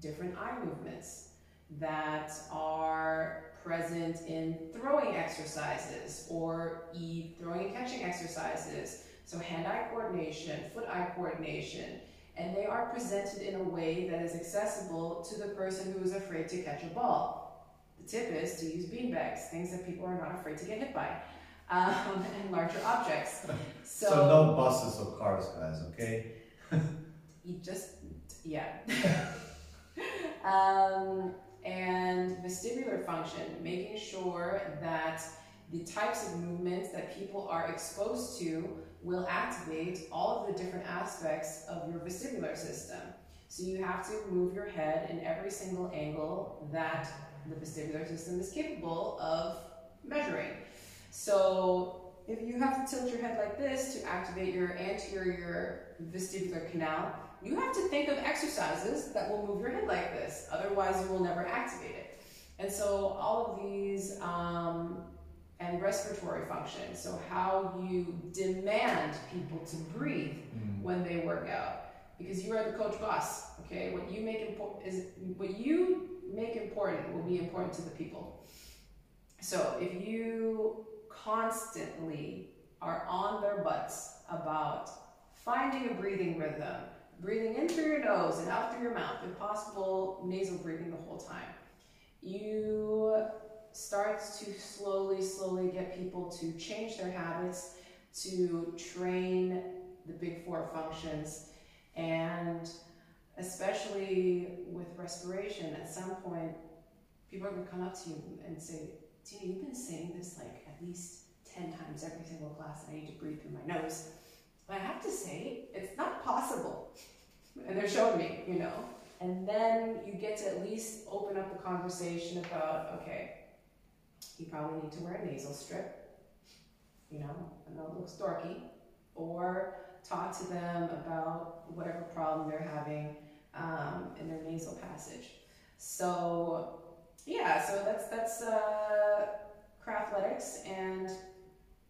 different eye movements that are present in throwing exercises or e throwing and catching exercises. So hand-eye coordination, foot-eye coordination, and they are presented in a way that is accessible to the person who is afraid to catch a ball. The tip is to use beanbags, things that people are not afraid to get hit by, um, and larger objects. So, so no buses or cars, guys, okay? you just, yeah. um, and vestibular function, making sure that the types of movements that people are exposed to will activate all of the different aspects of your vestibular system. So you have to move your head in every single angle that the vestibular system is capable of measuring. So if you have to tilt your head like this to activate your anterior vestibular canal, you have to think of exercises that will move your head like this. Otherwise, you will never activate it. And so all of these um, and respiratory function. So how you demand people to breathe mm. when they work out, because you are the coach boss. Okay, what you make important is what you make important will be important to the people. So if you constantly are on their butts about finding a breathing rhythm, breathing in through your nose and out through your mouth, if possible, nasal breathing the whole time. You starts to slowly, slowly get people to change their habits, to train the big four functions, and especially with respiration, at some point, people are going to come up to you and say, Tina, you've been saying this like at least 10 times every single class, and I need to breathe through my nose. But I have to say, it's not possible. And they're showing me, you know. And then you get to at least open up the conversation about, okay, you probably need to wear a nasal strip, you know, I know it looks dorky, or talk to them about whatever problem they're having um, in their nasal passage. So yeah, so that's that's uh, craftletics and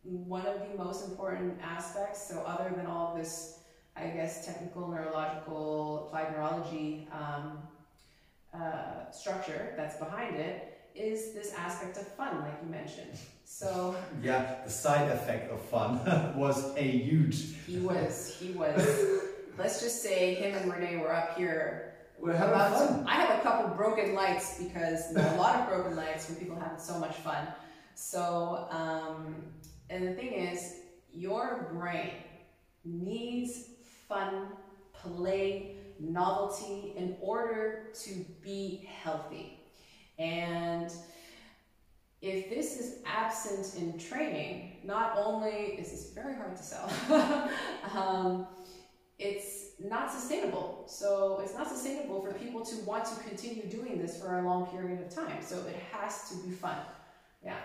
one of the most important aspects. So other than all this, I guess technical neurological applied neurology um, uh, structure that's behind it, is this aspect of fun, like you mentioned. So yeah, the side effect of fun was a huge. He was. He was. let's just say him and Renee were up here. We're having fun. I have a couple broken lights because a lot of broken lights when people having so much fun. So, um, and the thing is, your brain needs fun, play, novelty in order to be healthy. And if this is absent in training, not only is this very hard to sell, um, it's not sustainable. So it's not sustainable for people to want to continue doing this for a long period of time. So it has to be fun. Yeah.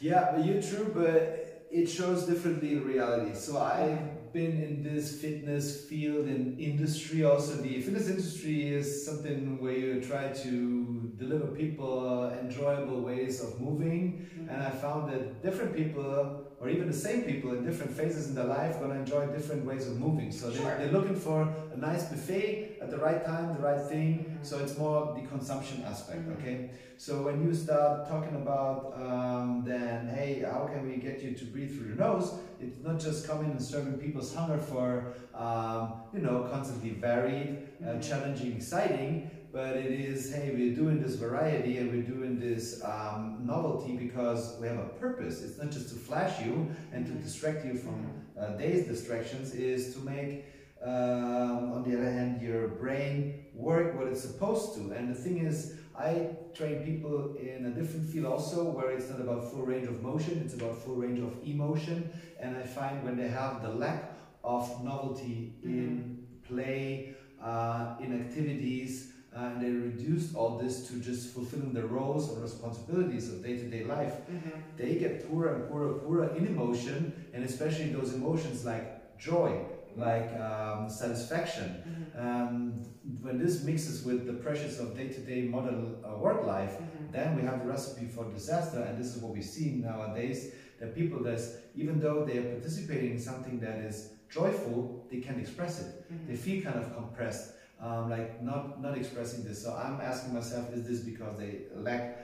Yeah, you're true, but it shows differently in reality. So I've been in this fitness field and industry also. The fitness industry is something where you try to deliver people enjoyable ways of moving. Mm-hmm. And I found that different people, or even the same people in different phases in their life, going to enjoy different ways of moving. So sure. they're, they're, looking for a nice buffet at the right time, the right thing. Mm-hmm. So it's more the consumption aspect, mm-hmm. okay? So when you start talking about um, then, hey, how can we get you to breathe through your nose? It's not just coming and serving people's hunger for, um, you know, constantly varied, uh, mm-hmm. challenging, exciting, but it is, hey, we're doing this variety and we're doing this um, novelty because we have a purpose. It's not just to flash you and to distract you from uh, day's distractions, is to make, um, on the other hand, your brain work what it's supposed to. And the thing is, I train people in a different field also, where it's not about full range of motion, it's about full range of emotion. And I find when they have the lack of novelty mm -hmm. in play, uh, in activities, and they reduced all this to just fulfilling the roles and responsibilities of day-to-day life mm-hmm. they get poorer and poorer and poorer in emotion and especially those emotions like joy like um, satisfaction mm-hmm. um, when this mixes with the pressures of day-to-day modern uh, work life mm-hmm. then we have the recipe for disaster and this is what we see nowadays that people that even though they are participating in something that is joyful they can't express it mm-hmm. they feel kind of compressed um, like not not expressing this. So I'm asking myself, is this because they lack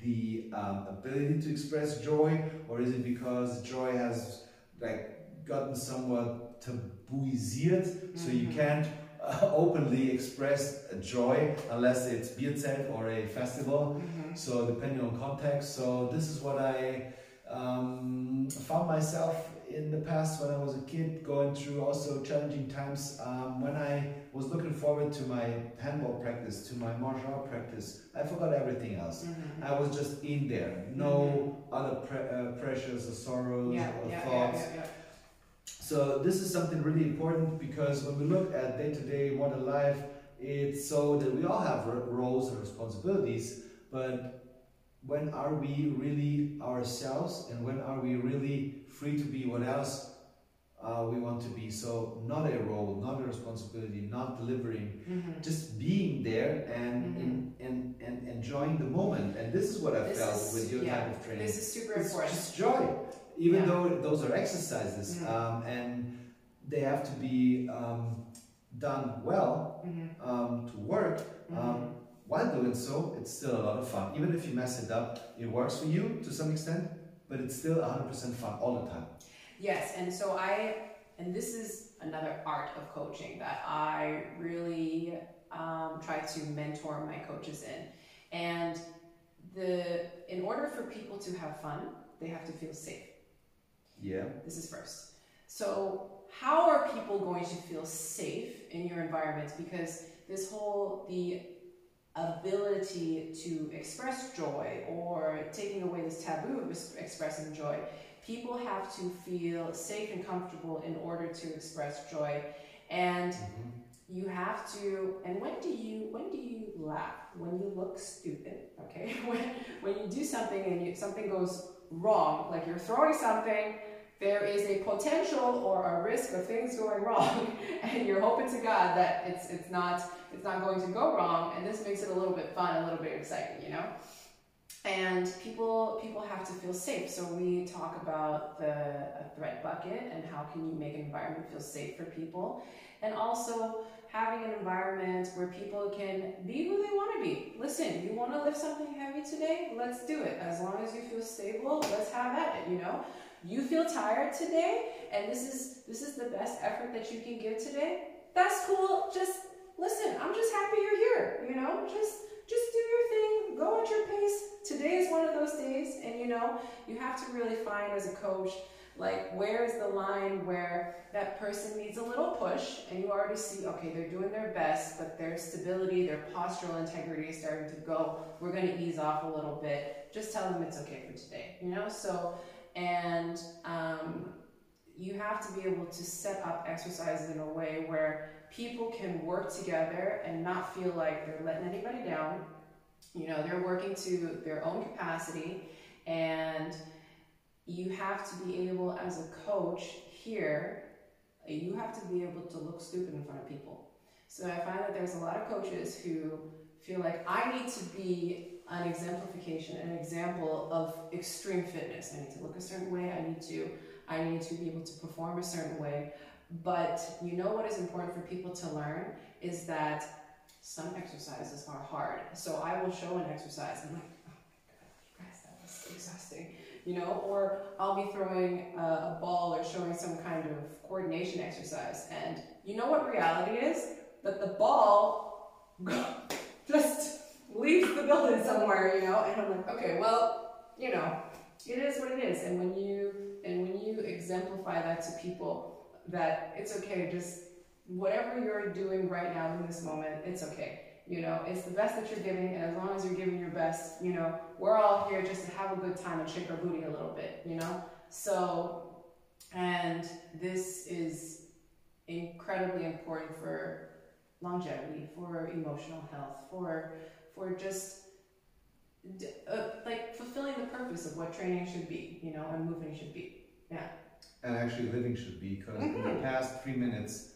the um, ability to express joy, or is it because joy has like gotten somewhat tabooisiert, so you Mhm. can't uh, openly express joy unless it's Bierzelt or a festival. Mhm. So depending on context. So this is what I um, found myself in the past when I was a kid going through also challenging times. Um, when I was looking forward to my handball practice, to my martial art practice, I forgot everything else. Mhm. I was just in there, no other pre- uh, pressures or sorrows Yeah, or yeah, thoughts. yeah. So this is something really important because when we look at day-to-day modern life, it's so that we all have ro- roles and responsibilities, but when are we really ourselves and when are we really free to be what else uh, we want to be? So not a role, not a responsibility, not delivering, Mhm. just being there and, and, and, and enjoying the moment. And this is what I This felt is- with your yeah, type of training This is super it's important. just joy even Yeah. though those are exercises Mhm. um, and they have to be um, done well Mhm. um, to work Mhm. um, while doing so it's still a lot of fun even if you mess it up it works for you to some extent but it's still 100% fun all the time Yes, and so I, and this is another art of coaching that I really um, try to mentor my coaches in. And the, in order for people to have fun, they have to feel safe. yeah This is first. So, how are people going to feel safe in your environment? Because this whole the ability to express joy or taking away this taboo of expressing joy, people have to feel safe and comfortable in order to express joy. And mm-hmm. you have to and when do you when do you laugh? When you look stupid okay? When when you do something and you, something goes wrong like you're throwing something there is a potential or a risk of things going wrong and you're hoping to god that it's it's not it's not going to go wrong and this makes it a little bit fun a little bit exciting you know and people people have to feel safe so we talk about the threat bucket and how can you make an environment feel safe for people and also having an environment where people can be who they want to be. Listen, you want to lift something heavy today? Let's do it. As long as you feel stable, let's have at it, you know? You feel tired today and this is this is the best effort that you can give today. That's cool. Just listen, I'm just happy you're here, you know? Just just do your thing, go at your pace. Today is one of those days and you know, you have to really find as a coach like where is the line where that person needs a little push and you already see okay they're doing their best but their stability their postural integrity is starting to go we're going to ease off a little bit just tell them it's okay for today you know so and um, you have to be able to set up exercises in a way where people can work together and not feel like they're letting anybody down. You know they're working to their own capacity and you have to be able as a coach here you have to be able to look stupid in front of people. So i find that there's a lot of coaches who feel like i need to be an exemplification an example of extreme fitness. I need to look a certain way. I need to i need to be able to perform a certain way but you know what is important for people to learn is that some exercises are hard so i will show an exercise and i'm like oh my god you guys that was exhausting you know, or I'll be throwing a, a ball or showing some kind of coordination exercise. And you know what reality is? That the ball just leaves the building somewhere, you know, and I'm like, okay, well, you know, it is what it is. And when you and when you exemplify that to people, that it's okay, just whatever you're doing right now in this moment, it's okay. You know, it's the best that you're giving, and as long as you're giving your best, you know, we're all here just to have a good time and shake our booty a little bit, you know? So, and this is incredibly important for longevity, for emotional health, for for just uh, like fulfilling the purpose of what training should be, you know, and moving should be. Yeah. And actually living should be because in Mhm. the past three minutes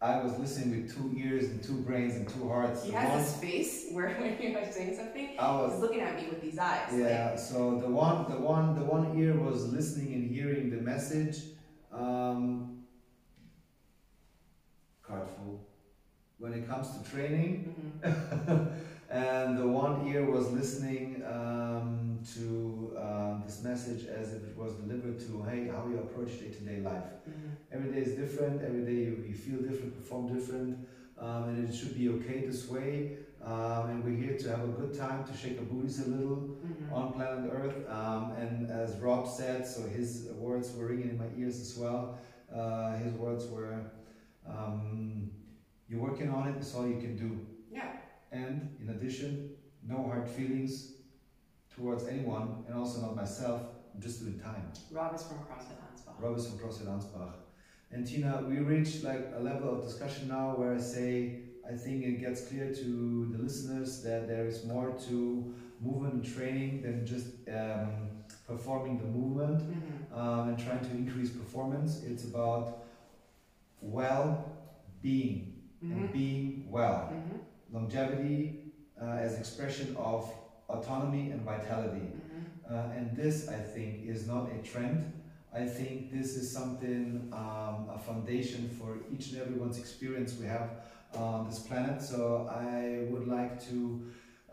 I was listening with two ears and two brains and two hearts. He The has one- this face where when you're saying something, I was he's looking at me with these eyes. like- Yeah, so the one, the one, the one ear was listening and hearing the message. Um, card full. When it comes to training, Mhm. and the one ear was listening um, to um, this message as if it was delivered to, hey, how you approach day-to-day life. Every day is different. Every day you, you feel different, perform different, um, and it should be okay this way. Um, and we're here to have a good time, to shake our booties a little Mm-hmm. on planet Earth. Um, and as Rob said, so his words were ringing in my ears as well. Uh, his words were, um, "You're working on it. That's all you can do." And in addition, no hard feelings towards anyone, and also not myself. I'm just doing time. Rob is from CrossFit Ansbach. Rob is from CrossFit Ansbach. And Tina, we reached like a level of discussion now where I say I think it gets clear to the listeners that there is more to movement and training than just um, performing the movement Mhm. um, and trying to increase performance. It's about well being and Mhm. being well. Mhm. Longevity uh, as expression of autonomy and vitality. Mhm. Uh, and this, I think, is not a trend. I think this is something, um, a foundation for each and everyone's experience we have on this planet. So I would like to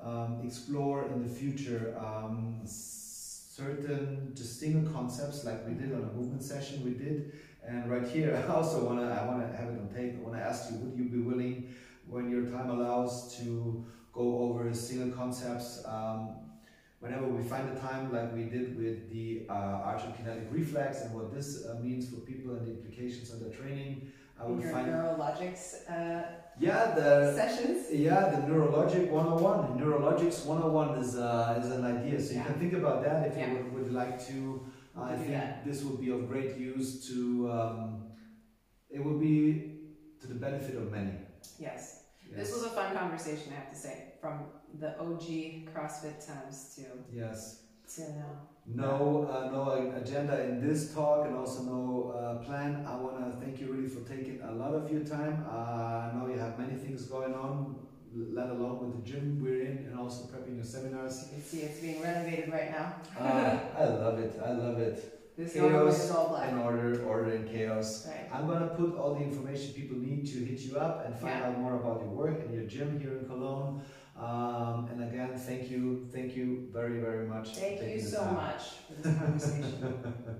um, explore in the future um, certain just single concepts, like we did on a movement session we did. And right here, I also wanna I wanna have it on tape. I wanna ask you, would you be willing, when your time allows, to go over single concepts? Um, whenever we find the time, like we did with the uh, arthrokinetic reflex and what this uh, means for people and the implications of their training, I would your find neurologics uh, yeah the sessions. yeah the neurologic 101 neurologics 101 is uh, is an idea so you Yeah. can think about that if Yeah. you would, would like to We I think that. this would be of great use to um, it would be to the benefit of many Yes. This was a fun conversation, I have to say, from the OG CrossFit times to yes. to now. no uh, no agenda in this talk and also no uh, plan. I want to thank you really for taking a lot of your time. Uh, i know you have many things going on let alone with the gym we're in and also prepping your seminars. You can see it's being renovated right now. uh, i love it i love it This chaos is all black. and order order and chaos Right. i'm to put all the information people need to hit you up and find Yeah. out more about your work and your gym here in cologne um, and again thank you thank you very very much Thank you so time. much for this conversation.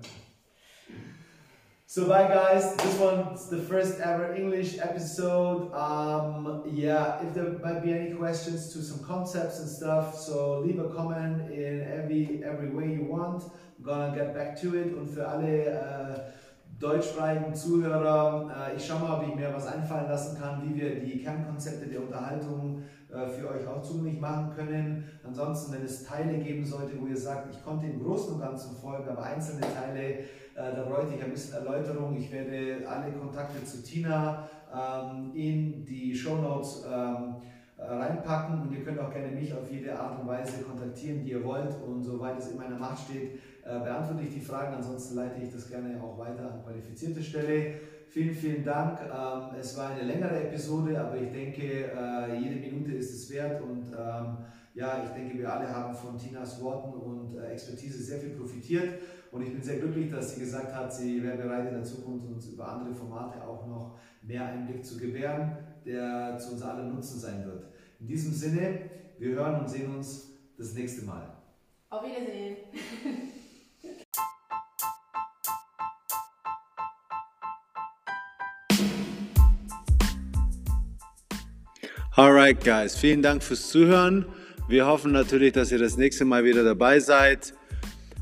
So bye guys, this one's the first ever English episode. Um, yeah, if there might be any questions to some concepts and stuff, so leave a comment in every every way you want. Gonna get back to it und für alle äh, deutschsprachigen Zuhörer, äh, ich schau mal, ob ich mir was einfallen lassen kann, wie wir die Kernkonzepte der Unterhaltung äh, für euch auch zugänglich machen können. Ansonsten, wenn es Teile geben sollte, wo ihr sagt, ich konnte im Großen und Ganzen folgen, aber einzelne Teile äh, da bräuchte ich ein bisschen Erläuterung. Ich werde alle Kontakte zu Tina ähm, in die Show Notes ähm, äh, reinpacken und ihr könnt auch gerne mich auf jede Art und Weise kontaktieren, die ihr wollt. Und soweit es in meiner Macht steht, beantworte ich die Fragen. Ansonsten leite ich das gerne auch weiter an qualifizierte Stelle. Vielen, vielen Dank. Ähm, es war eine längere Episode, aber ich denke, äh, jede Minute ist es wert und ähm, ja, ich denke, wir alle haben von Tinas Worten und äh, Expertise sehr viel profitiert. Und ich bin sehr glücklich, dass sie gesagt hat, sie wäre bereit in der Zukunft uns über andere Formate auch noch mehr Einblick zu gewähren, der zu uns allen Nutzen sein wird. In diesem Sinne, wir hören und sehen uns das nächste Mal. Auf Wiedersehen. Alright, guys, vielen Dank fürs Zuhören. Wir hoffen natürlich, dass ihr das nächste Mal wieder dabei seid.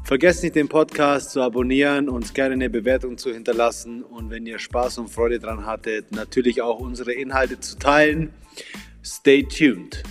Vergesst nicht, den Podcast zu abonnieren, uns gerne eine Bewertung zu hinterlassen und wenn ihr Spaß und Freude dran hattet, natürlich auch unsere Inhalte zu teilen. Stay tuned.